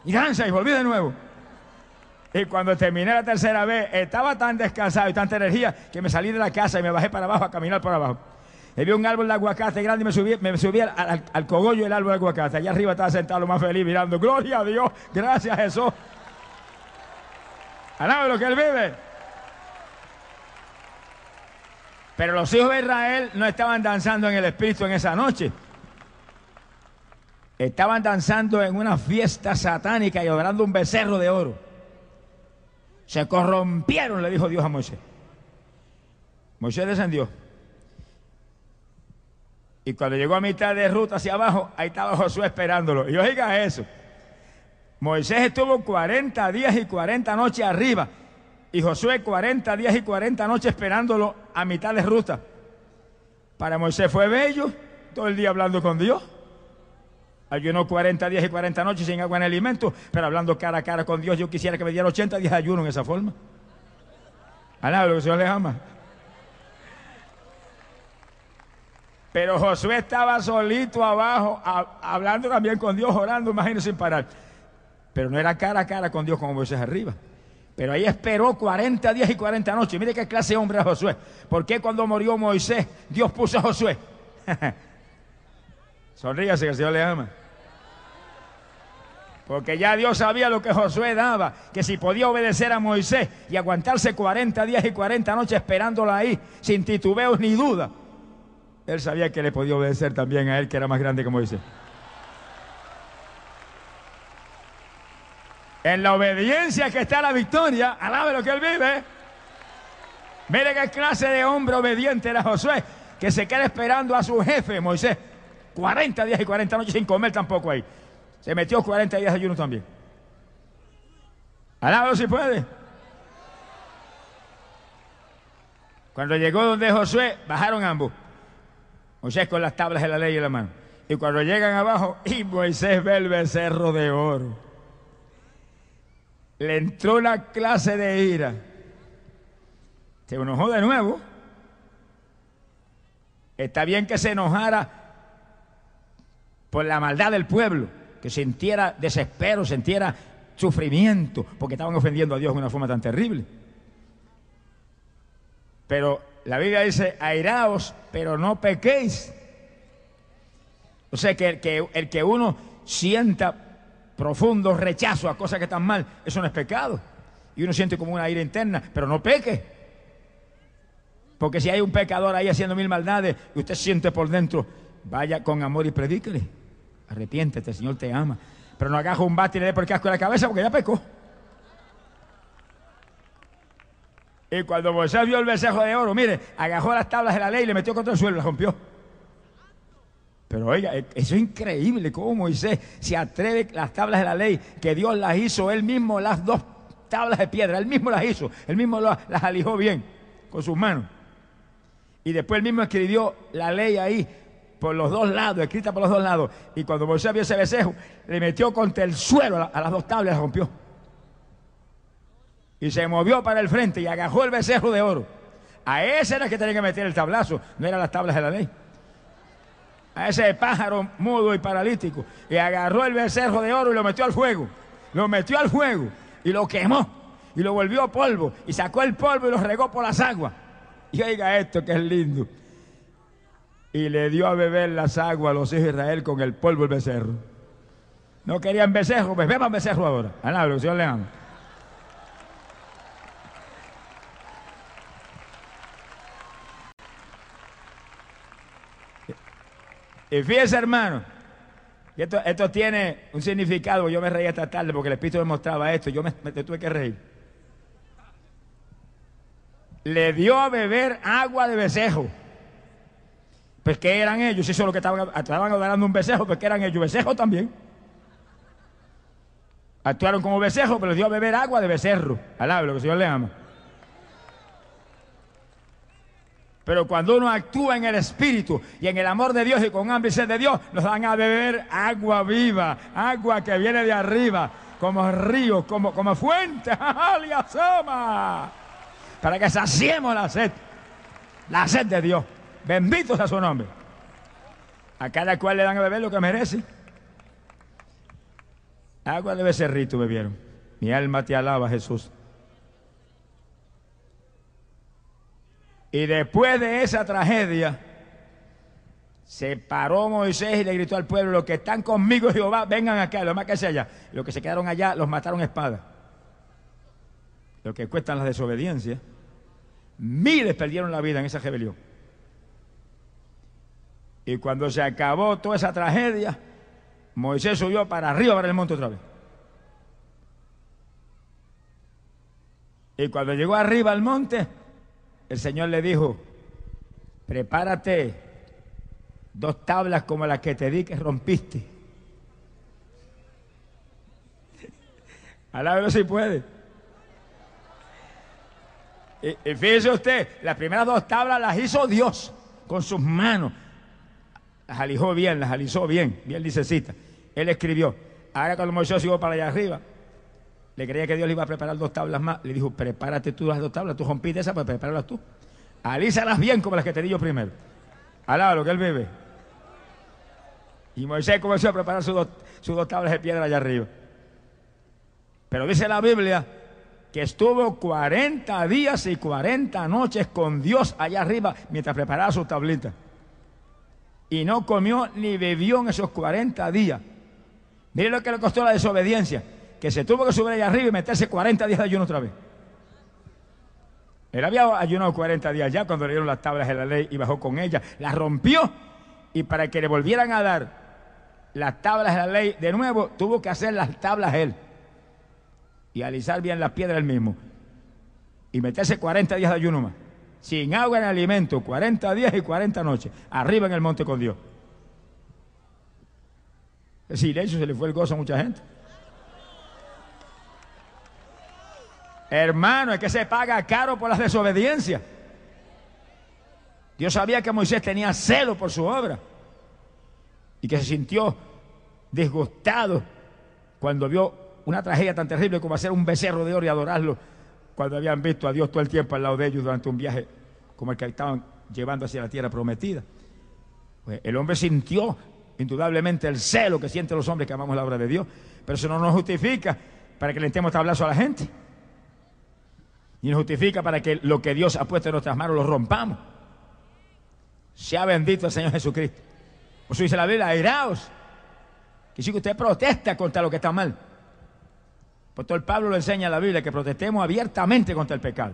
y danza y volví de nuevo. Y cuando terminé la tercera vez, estaba tan descansado y tanta energía que me salí de la casa y me bajé para abajo a caminar por abajo. Y vi un árbol de aguacate grande y me subí, me subí al, cogollo del árbol de aguacate. Allá arriba estaba sentado lo más feliz mirando. Gloria a Dios, gracias Jesús. Alaba lo que él vive. Pero los hijos de Israel no estaban danzando en el Espíritu en esa noche. Estaban danzando en una fiesta satánica y adorando un becerro de oro. Se corrompieron, le dijo Dios a Moisés. Moisés descendió. Y cuando llegó a mitad de ruta hacia abajo, ahí estaba Josué esperándolo. Y oiga eso. Moisés estuvo 40 días y 40 noches arriba. Y Josué 40 días y 40 noches esperándolo a mitad de ruta. Para Moisés fue bello, todo el día hablando con Dios. Ayuno 40 días y 40 noches sin agua en alimento, pero hablando cara a cara con Dios, yo quisiera que me diera 80 días de ayuno en esa forma. Alaba lo que el Señor le ama. Pero Josué estaba solito abajo, hablando también con Dios, orando, imagino, sin parar. Pero no era cara a cara con Dios como Moisés arriba. Pero ahí esperó 40 días y 40 noches. Mire qué clase de hombre era Josué. ¿Por qué cuando murió Moisés, Dios puso a Josué? Sonríase que el Señor le ama. Porque ya Dios sabía lo que Josué daba, que si podía obedecer a Moisés y aguantarse 40 días y 40 noches esperándolo ahí, sin titubeos ni duda, él sabía que le podía obedecer también a él, que era más grande que Moisés. En la obediencia que está la victoria, alabe lo que él vive. Mire qué clase de hombre obediente era Josué, que se queda esperando a su jefe, Moisés, 40 días y 40 noches sin comer tampoco ahí. Se metió 40 días de ayuno también. Alábalo si puede. Cuando llegó donde Josué, bajaron ambos. Moisés con las tablas de la ley en la mano. Y cuando llegan abajo, y Moisés ve el becerro de oro. Le entró una clase de ira. Se enojó de nuevo. Está bien que se enojara por la maldad del pueblo, que sintiera desespero, sintiera sufrimiento, porque estaban ofendiendo a Dios de una forma tan terrible. Pero la Biblia dice, airaos, pero no pequéis. O sea, que, el que uno sienta profundo rechazo a cosas que están mal, eso no es pecado. Y uno siente como una ira interna, pero no peque. Porque si hay un pecador ahí haciendo mil maldades y usted siente por dentro, vaya con amor y predíquele. Arrepiéntete, el Señor te ama. Pero no agaje un bate y le dé por casco de la cabeza porque ya pecó. Y cuando Moisés vio el becerro de oro, mire, agajó las tablas de la ley y le metió contra el suelo y las rompió. Pero oiga, e- eso es increíble, cómo Moisés se atreve las tablas de la ley, que Dios las hizo, él mismo las dos tablas de piedra, él mismo las hizo, él mismo la- las alijó bien con sus manos. Y después él mismo escribió la ley ahí por los dos lados, escrita por los dos lados. Y cuando Moisés vio ese becerro, le metió contra el suelo a, la- a las dos tablas rompió. Y se movió para el frente y agajó el becerro de oro. A ese era el que tenía que meter el tablazo, no eran las tablas de la ley. A ese pájaro mudo y paralítico. Y agarró el becerro de oro y lo metió al fuego. Lo metió al fuego y lo quemó. Y lo volvió polvo. Y sacó el polvo y lo regó por las aguas. Y oiga esto que es lindo. Y le dio a beber las aguas a los hijos de Israel con el polvo del becerro. No querían becerro, pues beban becerro ahora. Que el Señor le ama. Y fíjese, hermano, esto, esto tiene un significado. Yo me reí esta tarde porque el Espíritu me mostraba esto. Yo me, me tuve que reír. Le dio a beber agua de becerro. Pues que eran ellos, eso es lo que estaban, estaban adorando un becerro, pues que eran ellos, becerro también. Actuaron como becerro, pero les dio a beber agua de becerro. Alablo, que el Señor le ama. Pero cuando uno actúa en el Espíritu y en el amor de Dios y con hambre y sed de Dios, nos dan a beber agua viva, agua que viene de arriba, como río, como, como fuente, asoma, para que saciemos la sed, la sed de Dios. Bendito sea su nombre. A cada cual le dan a beber lo que merece. Agua de becerrito bebieron. Mi alma te alaba, Jesús. Y después de esa tragedia, se paró Moisés y le gritó al pueblo, los que están conmigo, Jehová, vengan acá, los más que sea allá. Los que se quedaron allá, los mataron a espada. Lo que cuestan las desobediencias. Miles perdieron la vida en esa rebelión. Y cuando se acabó toda esa tragedia, Moisés subió para arriba, para el monte otra vez. Y cuando llegó arriba al monte, el Señor le dijo, prepárate dos tablas como las que te di que rompiste. Alábelo si puede. Y, y fíjese usted, las primeras dos tablas las hizo Dios con sus manos. Las alijó bien, las alisó bien, bien licecita. Él escribió. Ahora cuando Moisés llegó para allá arriba, le creía que Dios le iba a preparar dos tablas más. Le dijo, prepárate tú las dos tablas, tú rompiste esas, pues prepáralas tú. Alízalas bien como las que te di yo primero. Alaba lo que él vive. Y Moisés comenzó a preparar sus dos, sus dos tablas de piedra allá arriba. Pero dice la Biblia que estuvo 40 días y 40 noches con Dios allá arriba mientras preparaba sus tablitas. Y no comió ni bebió en esos 40 días. Mire lo que le costó la desobediencia, que se tuvo que subir allá arriba y meterse 40 días de ayuno otra vez. Él había ayunado 40 días ya cuando le dieron las tablas de la ley y bajó con ellas, las rompió y para que le volvieran a dar las tablas de la ley de nuevo, tuvo que hacer las tablas él y alisar bien las piedras él mismo y meterse 40 días de ayuno más, sin agua en alimento, 40 días y 40 noches, arriba en el monte con Dios. El silencio se le fue el gozo a mucha gente. Hermano, es que se paga caro por las desobediencias. Dios sabía que Moisés tenía celo por su obra y que se sintió disgustado cuando vio una tragedia tan terrible como hacer un becerro de oro y adorarlo cuando habían visto a Dios todo el tiempo al lado de ellos durante un viaje como el que estaban llevando hacia la tierra prometida. Pues el hombre sintió indudablemente el celo que sienten los hombres que amamos la obra de Dios, pero eso no nos justifica para que le estemos tablazo a la gente. Ni nos justifica para que lo que Dios ha puesto en nuestras manos lo rompamos. Sea bendito el Señor Jesucristo. Por eso dice la Biblia, airaos. Que si usted protesta contra lo que está mal. Pues todo el Pablo lo enseña en la Biblia, que protestemos abiertamente contra el pecado.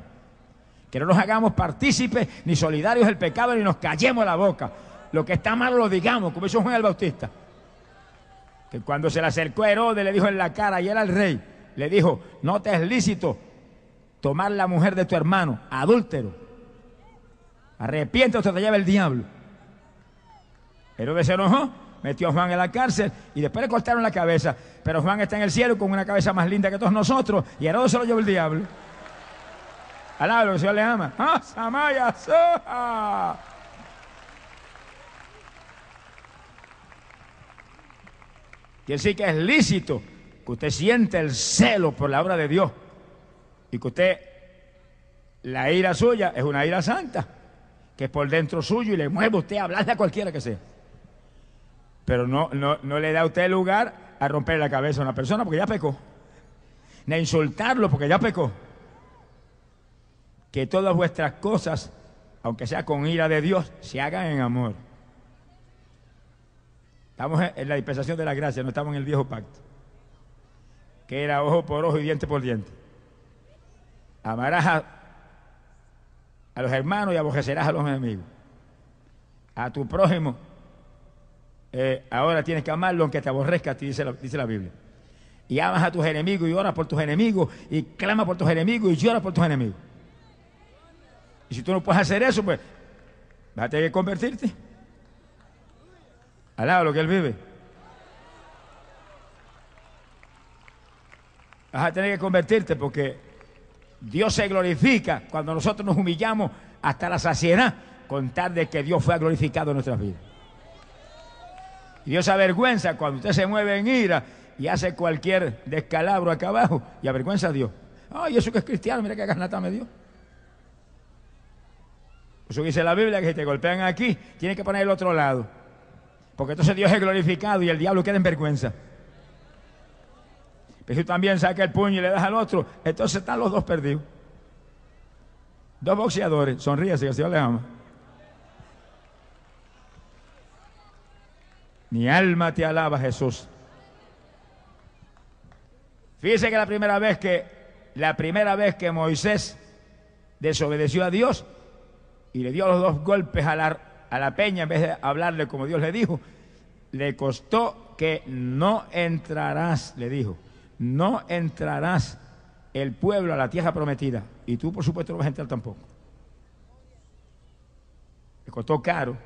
Que no nos hagamos partícipes ni solidarios del pecado ni nos callemos la boca. Lo que está mal lo digamos, como hizo Juan el Bautista. Que cuando se le acercó a Herodes le dijo en la cara y era el rey, le dijo, no te es lícito tomar la mujer de tu hermano, adúltero. Arrepiente te lleva el diablo. Herodes se enojó, metió a Juan en la cárcel y después le cortaron la cabeza. Pero Juan está en el cielo con una cabeza más linda que todos nosotros y Herodes se lo llevó el diablo. Alaba, el Señor le ama. ¡Ah, Samaya, Soja! Quiere decir que es lícito que usted siente el celo por la obra de Dios y que usted, la ira suya es una ira santa, que es por dentro suyo y le mueve usted a hablarle a cualquiera que sea. Pero no, no, no le da a usted lugar a romper la cabeza a una persona porque ya pecó, ni a insultarlo porque ya pecó. Que todas vuestras cosas, aunque sea con ira de Dios, se hagan en amor. Estamos en la dispensación de la gracia, no estamos en el viejo pacto, que era ojo por ojo y diente por diente. Amarás a, a los hermanos y aborrecerás a los enemigos. A tu prójimo, eh, ahora tienes que amarlo aunque te aborrezca, dice la, dice la Biblia. Y amas a tus enemigos y oras por tus enemigos y clama por tus enemigos y lloras por tus enemigos. Y si tú no puedes hacer eso, pues vas a tener que convertirte. Alaba lo que Él vive. Vas a tener que convertirte porque Dios se glorifica cuando nosotros nos humillamos hasta la saciedad, con tal de que Dios fue glorificado en nuestras vidas. Dios avergüenza cuando usted se mueve en ira y hace cualquier descalabro acá abajo y avergüenza a Dios. Ay, eso que es cristiano, mira qué ganata me dio. Eso dice la Biblia que si te golpean aquí, tienes que poner el otro lado. Porque entonces Dios es glorificado y el diablo queda en vergüenza. Pero si tú también saca el puño y le das al otro, entonces están los dos perdidos. Dos boxeadores, sonríese que el Señor le ama. Mi alma te alaba, Jesús. Fíjese que la primera vez que la primera vez que Moisés desobedeció a Dios y le dio los dos golpes a la, a la peña en vez de hablarle como Dios le dijo, le costó que no entrarás, le dijo, no entrarás el pueblo a la tierra prometida. Y tú, por supuesto, no vas a entrar tampoco. Le costó caro.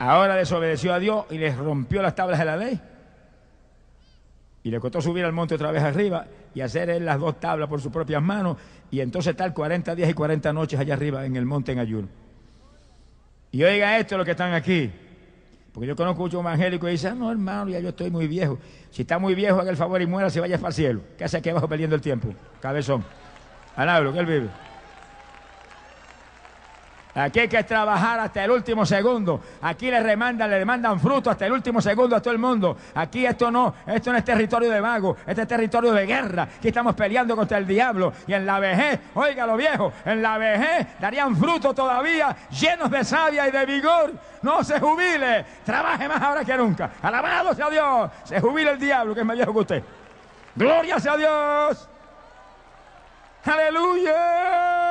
Ahora desobedeció a Dios y les rompió las tablas de la ley. Y le costó subir al monte otra vez arriba y hacer él las dos tablas por sus propias manos. Y entonces estar 40 días y 40 noches allá arriba en el monte en ayuno. Y oiga esto, los que están aquí. Porque yo conozco muchos evangélicos y dicen, no hermano, ya yo estoy muy viejo. Si está muy viejo, haga el favor y muera, se vaya para el cielo. ¿Qué hace aquí abajo perdiendo el tiempo? Cabezón. Alablo, que él vive. Aquí hay que trabajar hasta el último segundo. Aquí le remandan, le demandan fruto hasta el último segundo a todo el mundo. Aquí esto no, esto no es territorio de vago, este es territorio de guerra. Aquí estamos peleando contra el diablo. Y en la vejez, oiga lo viejo, en la vejez darían fruto todavía, llenos de savia y de vigor. No se jubile, trabaje más ahora que nunca. Alabado sea Dios. Se jubile el diablo que es más viejo que usted. Gloria sea Dios. Aleluya.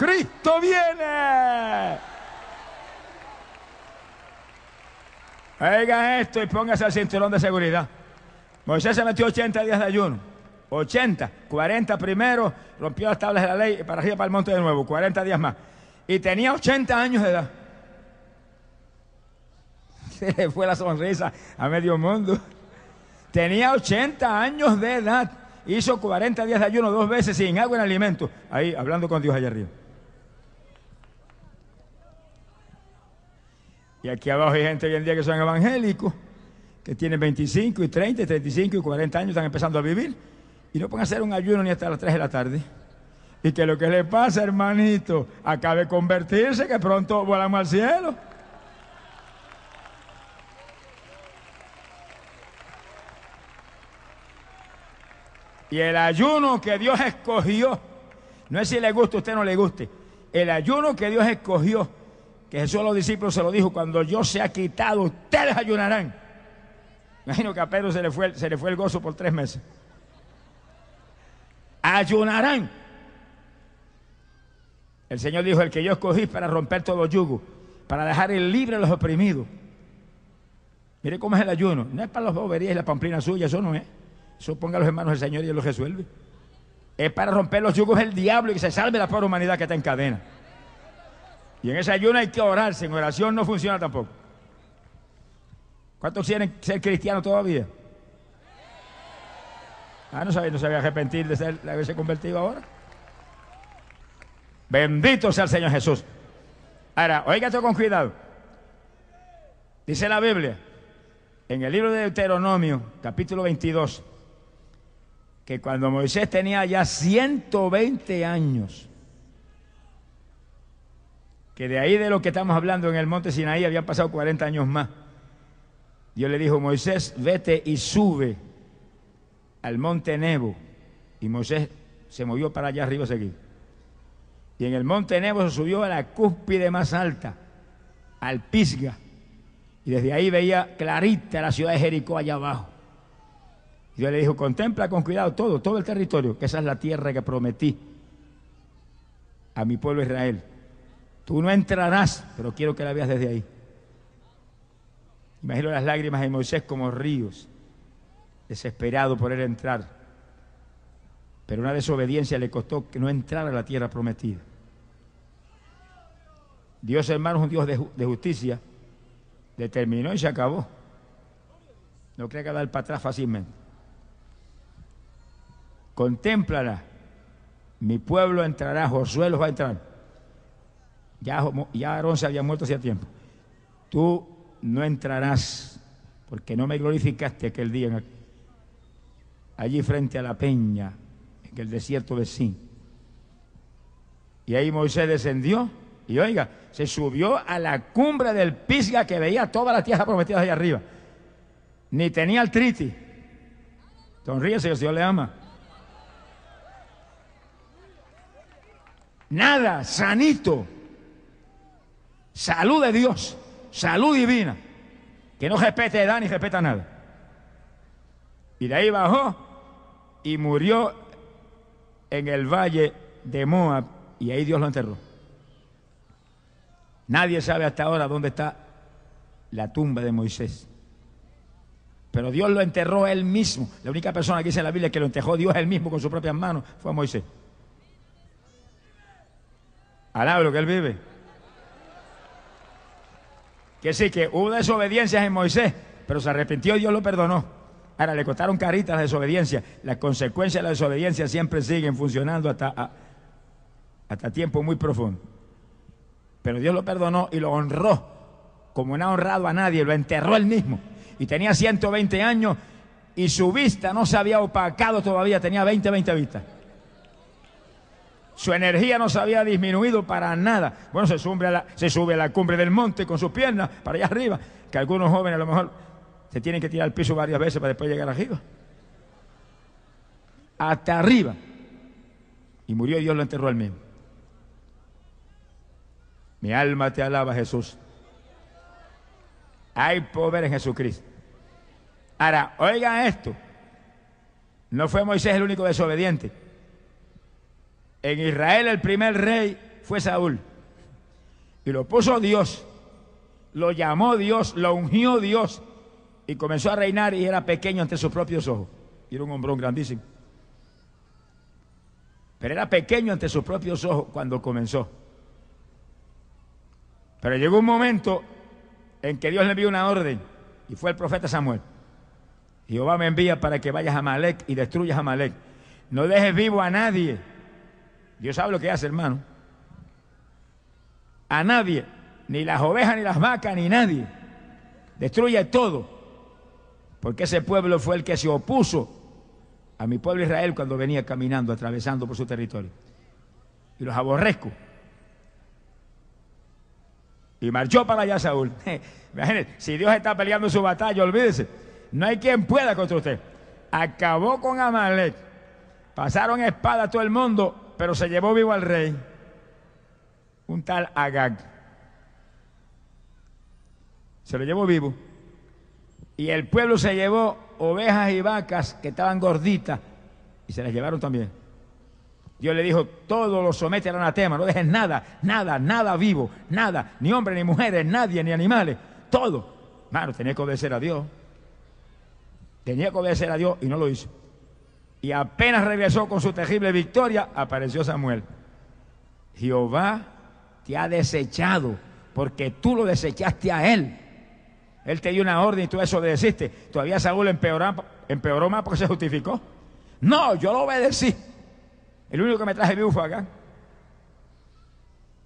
Cristo viene. Oiga esto y póngase el cinturón de seguridad. Moisés se metió 80 días de ayuno. 80, 40 primero, rompió las tablas de la ley y para arriba para el monte de nuevo, 40 días más. Y tenía 80 años de edad. Se le fue la sonrisa a medio mundo. Tenía 80 años de edad. Hizo 40 días de ayuno dos veces sin agua en alimento. Ahí, hablando con Dios allá arriba. Y aquí abajo hay gente hoy en día que son evangélicos, que tienen 25 y 30 y 35 y 40 años, están empezando a vivir. Y no pueden hacer un ayuno ni hasta las 3 de la tarde. Y que lo que le pasa, hermanito, acabe de convertirse, que pronto volamos al cielo. Y el ayuno que Dios escogió, no es si le gusta a usted o no le guste, el ayuno que Dios escogió, que Jesús a los discípulos se lo dijo, cuando yo se ha quitado, ustedes ayunarán. Imagino que a Pedro se le fue, se le fue el gozo por tres meses. Ayunarán. El Señor dijo, el que yo escogí para romper todo yugo, para dejar el libre a los oprimidos. Mire cómo es el ayuno. No es para las boberías y la pamplina suya, eso no es. Eso ponga a los hermanos del Señor y Él lo resuelve. Es para romper los yugos del diablo y que se salve la pobre humanidad que está en cadena. Y en ese ayuno hay que orar, sin oración no funciona tampoco. ¿Cuántos quieren ser cristianos todavía? Ah, no sabía, no se había arrepentir de, ser, de haberse convertido ahora. Bendito sea el Señor Jesús. Ahora, oígate con cuidado. Dice la Biblia, en el libro de Deuteronomio, capítulo 22, que cuando Moisés tenía ya 120 años, que de ahí de lo que estamos hablando en el monte Sinaí habían pasado 40 años más. Dios le dijo, Moisés, vete y sube al monte Nebo. Y Moisés se movió para allá arriba a seguir. Y en el monte Nebo se subió a la cúspide más alta, al Pisga. Y desde ahí veía clarita la ciudad de Jericó allá abajo. Y Dios le dijo, contempla con cuidado todo, todo el territorio, que esa es la tierra que prometí a mi pueblo Israel. Tú no entrarás, pero quiero que la veas desde ahí. Imagino las lágrimas de Moisés como ríos, desesperado por él entrar. Pero una desobediencia le costó que no entrara a la tierra prometida. Dios, hermano, es un Dios de, justicia. Determinó y se acabó. No cree que dar para atrás fácilmente. Contémplala. Mi pueblo entrará, Josué los va a entrar. Ya, ya Aarón se había muerto hacía tiempo. Tú no entrarás porque no me glorificaste aquel día allí frente a la peña, en el desierto de Sin. Y ahí Moisés descendió y oiga, se subió a la cumbre del Pisga que veía toda la tierra prometida allá arriba. Ni tenía el triti. Sonríese, el Señor le ama. Nada, sanito. Salud de Dios, salud divina, que no respete edad ni respeta nada. Y de ahí bajó y murió en el valle de Moab y ahí Dios lo enterró. Nadie sabe hasta ahora dónde está la tumba de Moisés. Pero Dios lo enterró él mismo. La única persona que dice en la Biblia que lo enterró Dios él mismo con sus propias manos fue Moisés. Alaba lo que él vive. Que sí, que hubo desobediencias en Moisés, pero se arrepintió y Dios lo perdonó. Ahora le costaron caritas la desobediencia. Las consecuencias de la desobediencia siempre siguen funcionando hasta, hasta tiempo muy profundo. Pero Dios lo perdonó y lo honró, como no ha honrado a nadie, lo enterró él mismo. Y tenía 120 años y su vista no se había opacado todavía, tenía 20, 20 vistas. Su energía no se había disminuido para nada. Bueno, se sube, a la, cumbre del monte con sus piernas para allá arriba, que algunos jóvenes a lo mejor se tienen que tirar al piso varias veces para después llegar arriba. Hasta arriba. Y murió y Dios lo enterró al mismo. Mi alma te alaba, Jesús. Hay poder en Jesucristo. Ahora, oigan esto. No fue Moisés el único desobediente. En Israel el primer rey fue Saúl. Y lo puso Dios. Lo llamó Dios, lo ungió Dios. Y comenzó a reinar y era pequeño ante sus propios ojos. Y era un hombrón grandísimo. Pero era pequeño ante sus propios ojos cuando comenzó. Pero llegó un momento en que Dios le envió una orden y fue el profeta Samuel. Jehová me envía para que vayas a Malek y destruyas a Malek. No dejes vivo a nadie. Dios sabe lo que hace, hermano. A nadie, ni las ovejas, ni las vacas, ni nadie. Destruye todo. Porque ese pueblo fue el que se opuso a mi pueblo Israel cuando venía caminando, atravesando por su territorio. Y los aborrezco. Y marchó para allá Saúl. Imagínense, si Dios está peleando su batalla, olvídese. No hay quien pueda contra usted. Acabó con Amalek. Pasaron espada a todo el mundo, pero se llevó vivo al rey. Un tal Agag. Se lo llevó vivo. Y el pueblo se llevó ovejas y vacas que estaban gorditas y se las llevaron también. Dios le dijo, todo lo somete al anatema, no dejes nada, nada, nada vivo, nada, ni hombres, ni mujeres, nadie, ni animales, todo. Mano, tenía que obedecer a Dios. Tenía que obedecer a Dios y no lo hizo. Y apenas regresó con su terrible victoria, apareció Samuel. Jehová te ha desechado porque tú lo desechaste a él. Él te dio una orden y tú desobedeciste. Todavía Saúl empeoró, más porque se justificó. No, yo lo obedecí. El único que me traje vivo fue acá.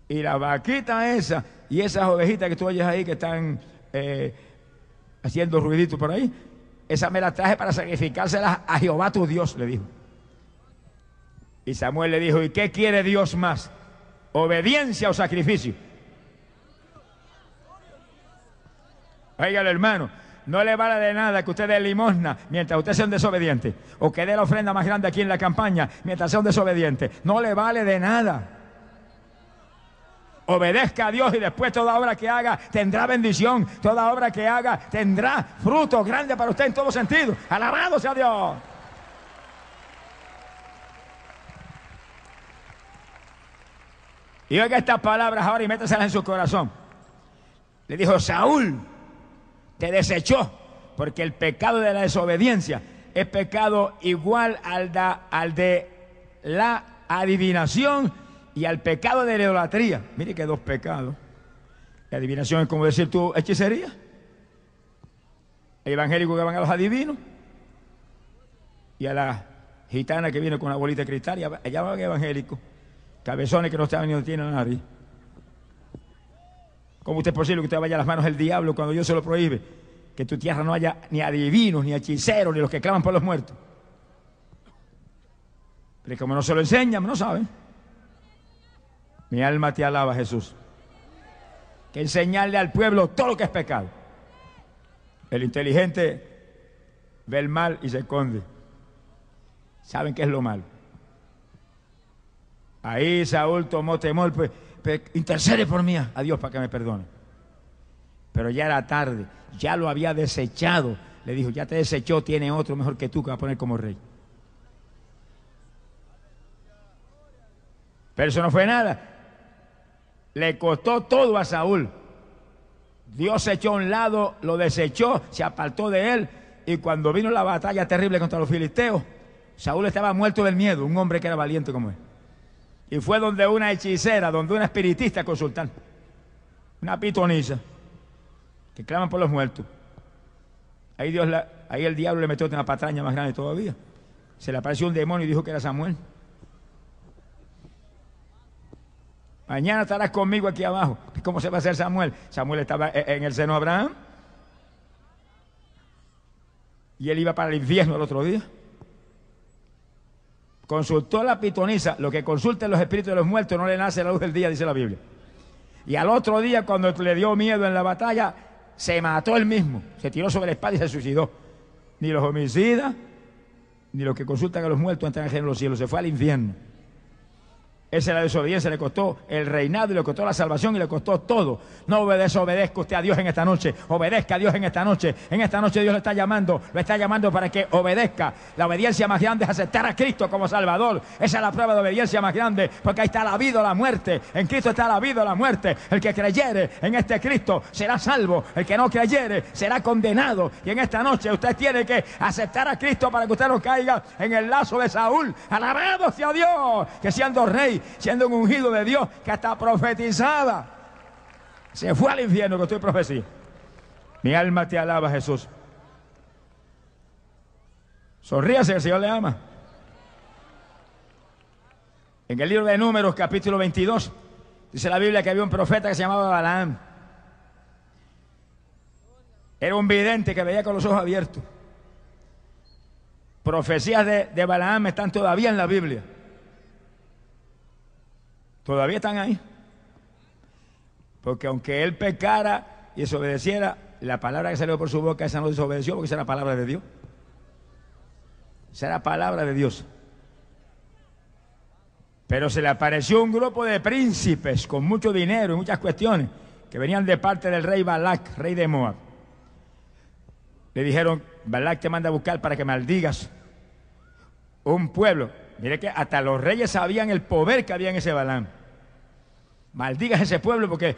Y la vaquita esa y esas ovejitas que tú oyes ahí que están eh, haciendo ruiditos por ahí, esa me la traje para sacrificárselas a Jehová tu Dios, le dijo. Y Samuel le dijo, ¿y qué quiere Dios más? ¿Obediencia o sacrificio? Oiga, hermano, no le vale de nada que usted dé limosna mientras usted sea un desobediente. O que dé la ofrenda más grande aquí en la campaña mientras sea un desobediente. No le vale de nada. Obedezca a Dios y después toda obra que haga tendrá bendición. Toda obra que haga tendrá fruto grande para usted en todo sentido. Alabado sea Dios. Y oiga estas palabras ahora y métaselas en su corazón. Le dijo Saúl te desechó, porque el pecado de la desobediencia es pecado igual al, al de la adivinación y al pecado de la idolatría. Mire que dos pecados. La adivinación es como decir tu hechicería. El evangélico que van a los adivinos y a la gitana que viene con la bolita de cristal, allá van evangélicos, cabezones que no saben ni tienen nariz. ¿Cómo usted es posible que usted vaya a las manos del diablo cuando Dios se lo prohíbe? Que en tu tierra no haya ni adivinos, ni hechiceros, ni los que claman por los muertos. Pero como no se lo enseñan, no saben. Mi alma te alaba, Jesús. Que enseñarle al pueblo todo lo que es pecado. El inteligente ve el mal y se esconde. Saben qué es lo malo. Ahí Saúl tomó temor, pues intercede por mí a Dios para que me perdone. Pero ya era tarde, ya lo había desechado. Le dijo, ya te desechó, tiene otro mejor que tú que va a poner como rey. Pero eso no fue nada. Le costó todo a Saúl. Dios se echó a un lado, lo desechó, se apartó de él. Y cuando vino la batalla terrible contra los filisteos, Saúl estaba muerto del miedo, un hombre que era valiente como él. Y fue donde una hechicera, donde una espiritista consultar. Una pitonisa. Que claman por los muertos. Ahí, Dios ahí el diablo le metió una patraña más grande todavía. Se le apareció un demonio y dijo que era Samuel. Mañana estarás conmigo aquí abajo. ¿Cómo se va a hacer Samuel? Samuel estaba e-, en el seno de Abraham. Y él iba para el infierno el otro día. consultó la pitonisa, lo que consulta en los espíritus de los muertos no le nace la luz del día, dice la Biblia. Y al otro día, cuando le dio miedo en la batalla, se mató él mismo, se tiró sobre la espada y se suicidó. Ni los homicidas, ni los que consultan a los muertos entran en los cielos, se fue al infierno. Esa es la desobediencia, le costó el reinado y le costó la salvación y le costó todo. No desobedezca usted a Dios en esta noche, obedezca a Dios en esta noche. En esta noche Dios le está llamando, lo está llamando para que obedezca. La obediencia más grande es aceptar a Cristo como Salvador. Esa es la prueba de obediencia más grande, porque ahí está la vida o la muerte. En Cristo está la vida o la muerte. El que creyere en este Cristo será salvo. El que no creyere será condenado. Y en esta noche usted tiene que aceptar a Cristo para que usted no caiga en el lazo de Saúl. Alabado sea Dios, que siendo rey siendo un ungido de Dios que hasta profetizaba. Se fue al infierno que estoy profecía. Mi alma te alaba, Jesús. Sonríase, el Señor le ama. En el libro de Números, capítulo 22, dice la Biblia que había un profeta que se llamaba Balaam. Era un vidente que veía con los ojos abiertos. Profecías de, de Balaam están todavía en la Biblia. Todavía están ahí. Porque aunque él pecara y desobedeciera, la palabra que salió por su boca, esa no desobedeció porque esa era palabra de Dios. Esa era palabra de Dios. Pero se le apareció un grupo de príncipes con mucho dinero y muchas cuestiones que venían de parte del rey Balak, rey de Moab. Le dijeron, Balak te manda a buscar para que maldigas un pueblo Mire que hasta los reyes sabían el poder que había en ese Balán. Maldigas ese pueblo porque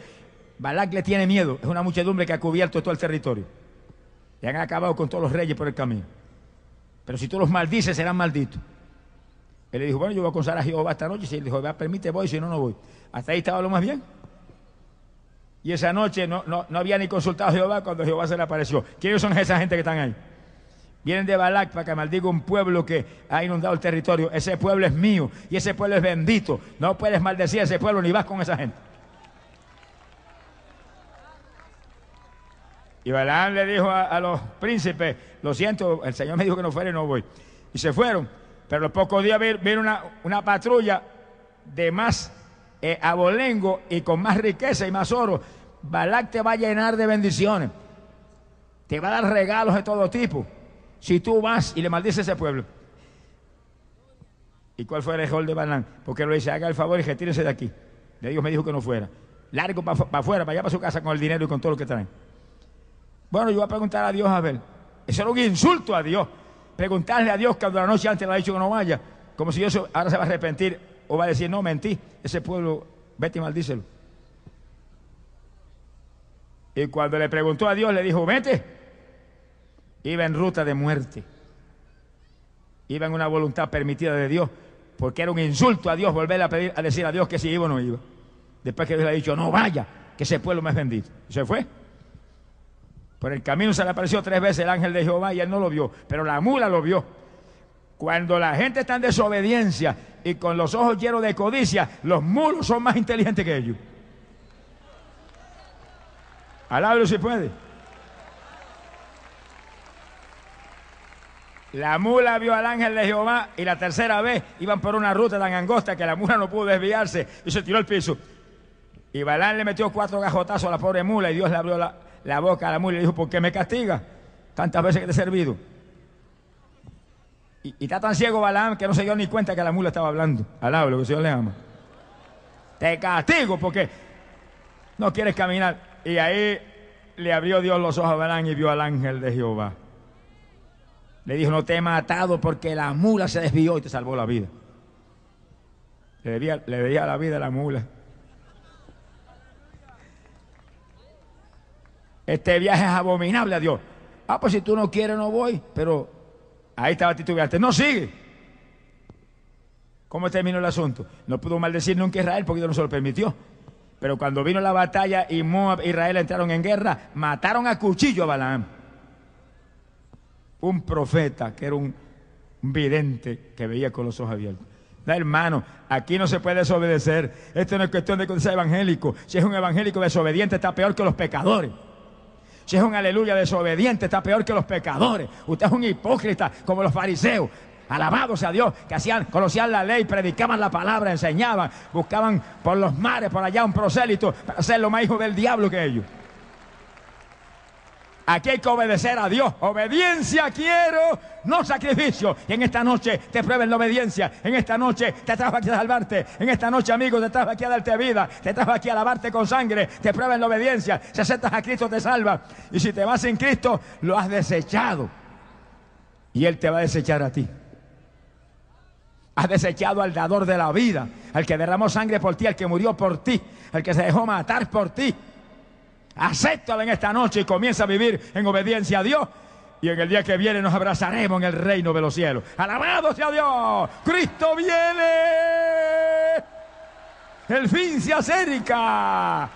Balak le tiene miedo. Es una muchedumbre que ha cubierto todo el territorio. Y han acabado con todos los reyes por el camino. Pero si tú los maldices, serán malditos. Él le dijo, bueno, yo voy a consagrar a Jehová esta noche. Si él dijo, permite, voy, si no, no voy. Hasta ahí estaba lo más bien. Y esa noche no, no, no había ni consultado a Jehová cuando Jehová se le apareció. ¿Quiénes son esa gente que están ahí? Vienen de Balak para que maldiga un pueblo que ha inundado el territorio. Ese pueblo es mío y ese pueblo es bendito. No puedes maldecir a ese pueblo ni vas con esa gente. Y Balaam le dijo a, los príncipes, lo siento, el Señor me dijo que no fuera y no voy. Y se fueron. Pero a los pocos días vino una, patrulla de más eh, abolengo y con más riqueza y más oro. Balak te va a llenar de bendiciones. Te va a dar regalos de todo tipo si tú vas y le maldices a ese pueblo. ¿Y cuál fue el error de Balán? Porque lo dice, haga el favor y retírese de aquí. De Dios me dijo que no fuera. Largo para afuera, para allá para su casa con el dinero y con todo lo que traen. Bueno, yo voy a preguntar a Dios a ver. Eso era un insulto a Dios. Preguntarle a Dios cuando la noche antes le ha dicho que no vaya. Como si Dios ahora se va a arrepentir o va a decir, no, mentí. Ese pueblo, vete y maldícelo. Y cuando le preguntó a Dios, le dijo, vete iba en ruta de muerte. Iba en una voluntad permitida de Dios, porque era un insulto a Dios volver a, pedir, a decir a Dios que si iba o no iba. Después que Dios le ha dicho, no vaya, que ese pueblo me es bendito. Y se fue. Por el camino se le apareció tres veces el ángel de Jehová y él no lo vio, pero la mula lo vio. Cuando la gente está en desobediencia y con los ojos llenos de codicia, los mulos son más inteligentes que ellos. Alábelo si puede. La mula vio al ángel de Jehová y la tercera vez iban por una ruta tan angosta que la mula no pudo desviarse y se tiró al piso. Y Balán le metió cuatro gajotazos a la pobre mula y Dios le abrió la, boca a la mula y le dijo, ¿por qué me castiga? Tantas veces que te he servido. Y, está tan ciego Balán que no se dio ni cuenta que la mula estaba hablando. Alaba lo que el Señor le ama. Te castigo porque no quieres caminar. Y ahí le abrió Dios los ojos a Balán y vio al ángel de Jehová. Le dijo, no te he matado porque la mula se desvió y te salvó la vida. Le debía, la vida a la mula. Este viaje es abominable a Dios. Ah, pues si tú no quieres, no voy. Pero ahí estaba titubeante. No sigue. ¿Cómo terminó el asunto? No pudo maldecir nunca Israel porque Dios no se lo permitió. Pero cuando vino la batalla y Moab e Israel entraron en guerra, mataron a cuchillo a Balaam un profeta que era un, vidente que veía con los ojos abiertos. No, hermano, aquí no se puede desobedecer. Esto no es cuestión de que sea evangélico. Si es un evangélico desobediente, está peor que los pecadores. Si es un aleluya desobediente, está peor que los pecadores. Usted es un hipócrita como los fariseos. Alabados a Dios, que hacían, conocían la ley, predicaban la palabra, enseñaban, buscaban por los mares, por allá un prosélito, para ser lo más hijo del diablo que ellos. Aquí hay que obedecer a Dios. Obediencia quiero, no sacrificio. Y en esta noche te prueben la obediencia. En esta noche te trajo aquí a salvarte. En esta noche, amigo, te trajo aquí a darte vida. Te trajo aquí a lavarte con sangre. Te prueben la obediencia. Si aceptas a Cristo, te salva. Y si te vas sin Cristo, lo has desechado. Y Él te va a desechar a ti. Has desechado al dador de la vida, al que derramó sangre por ti, al que murió por ti, al que se dejó matar por ti. Acéptalo en esta noche y comienza a vivir en obediencia a Dios. Y en el día que viene nos abrazaremos en el reino de los cielos. Alabado sea Dios. Cristo viene. El fin se acerca.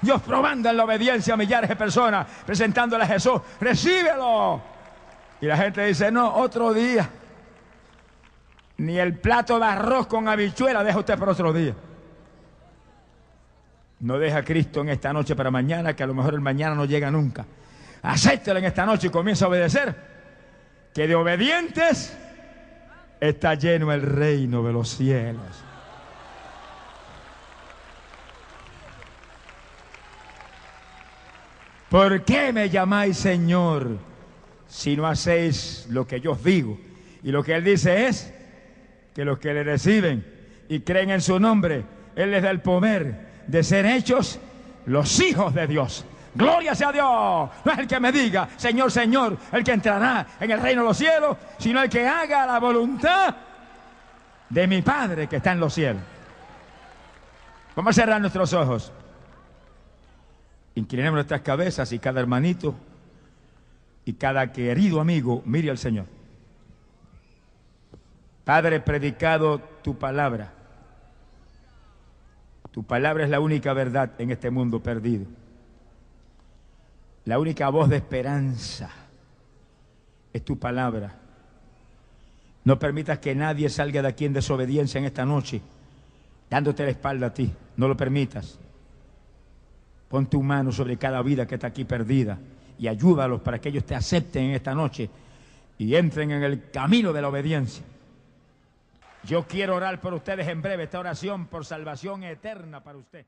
Dios probando en la obediencia a millares de personas, presentándole a Jesús. Recíbelo. Y la gente dice, no, otro día. Ni el plato de arroz con habichuela deja usted para otro día. No deja a Cristo en esta noche para mañana, que a lo mejor el mañana no llega nunca. Acéptelo en esta noche y comienza a obedecer. Que de obedientes está lleno el reino de los cielos. ¿Por qué me llamáis Señor si no hacéis lo que yo os digo? Y lo que Él dice es que los que le reciben y creen en su nombre, Él les da el poder de ser hechos los hijos de Dios. Gloria sea a Dios. No es el que me diga, Señor, Señor, el que entrará en el reino de los cielos, sino el que haga la voluntad de mi Padre que está en los cielos. Vamos a cerrar nuestros ojos. Inclinemos nuestras cabezas y cada hermanito y cada querido amigo mire al Señor. Padre, predicado tu palabra tu palabra es la única verdad en este mundo perdido. La única voz de esperanza es tu palabra. No permitas que nadie salga de aquí en desobediencia en esta noche, dándote la espalda a ti. No lo permitas. Pon tu mano sobre cada vida que está aquí perdida y ayúdalos para que ellos te acepten en esta noche y entren en el camino de la obediencia. Yo quiero orar por ustedes en breve esta oración por salvación eterna para usted.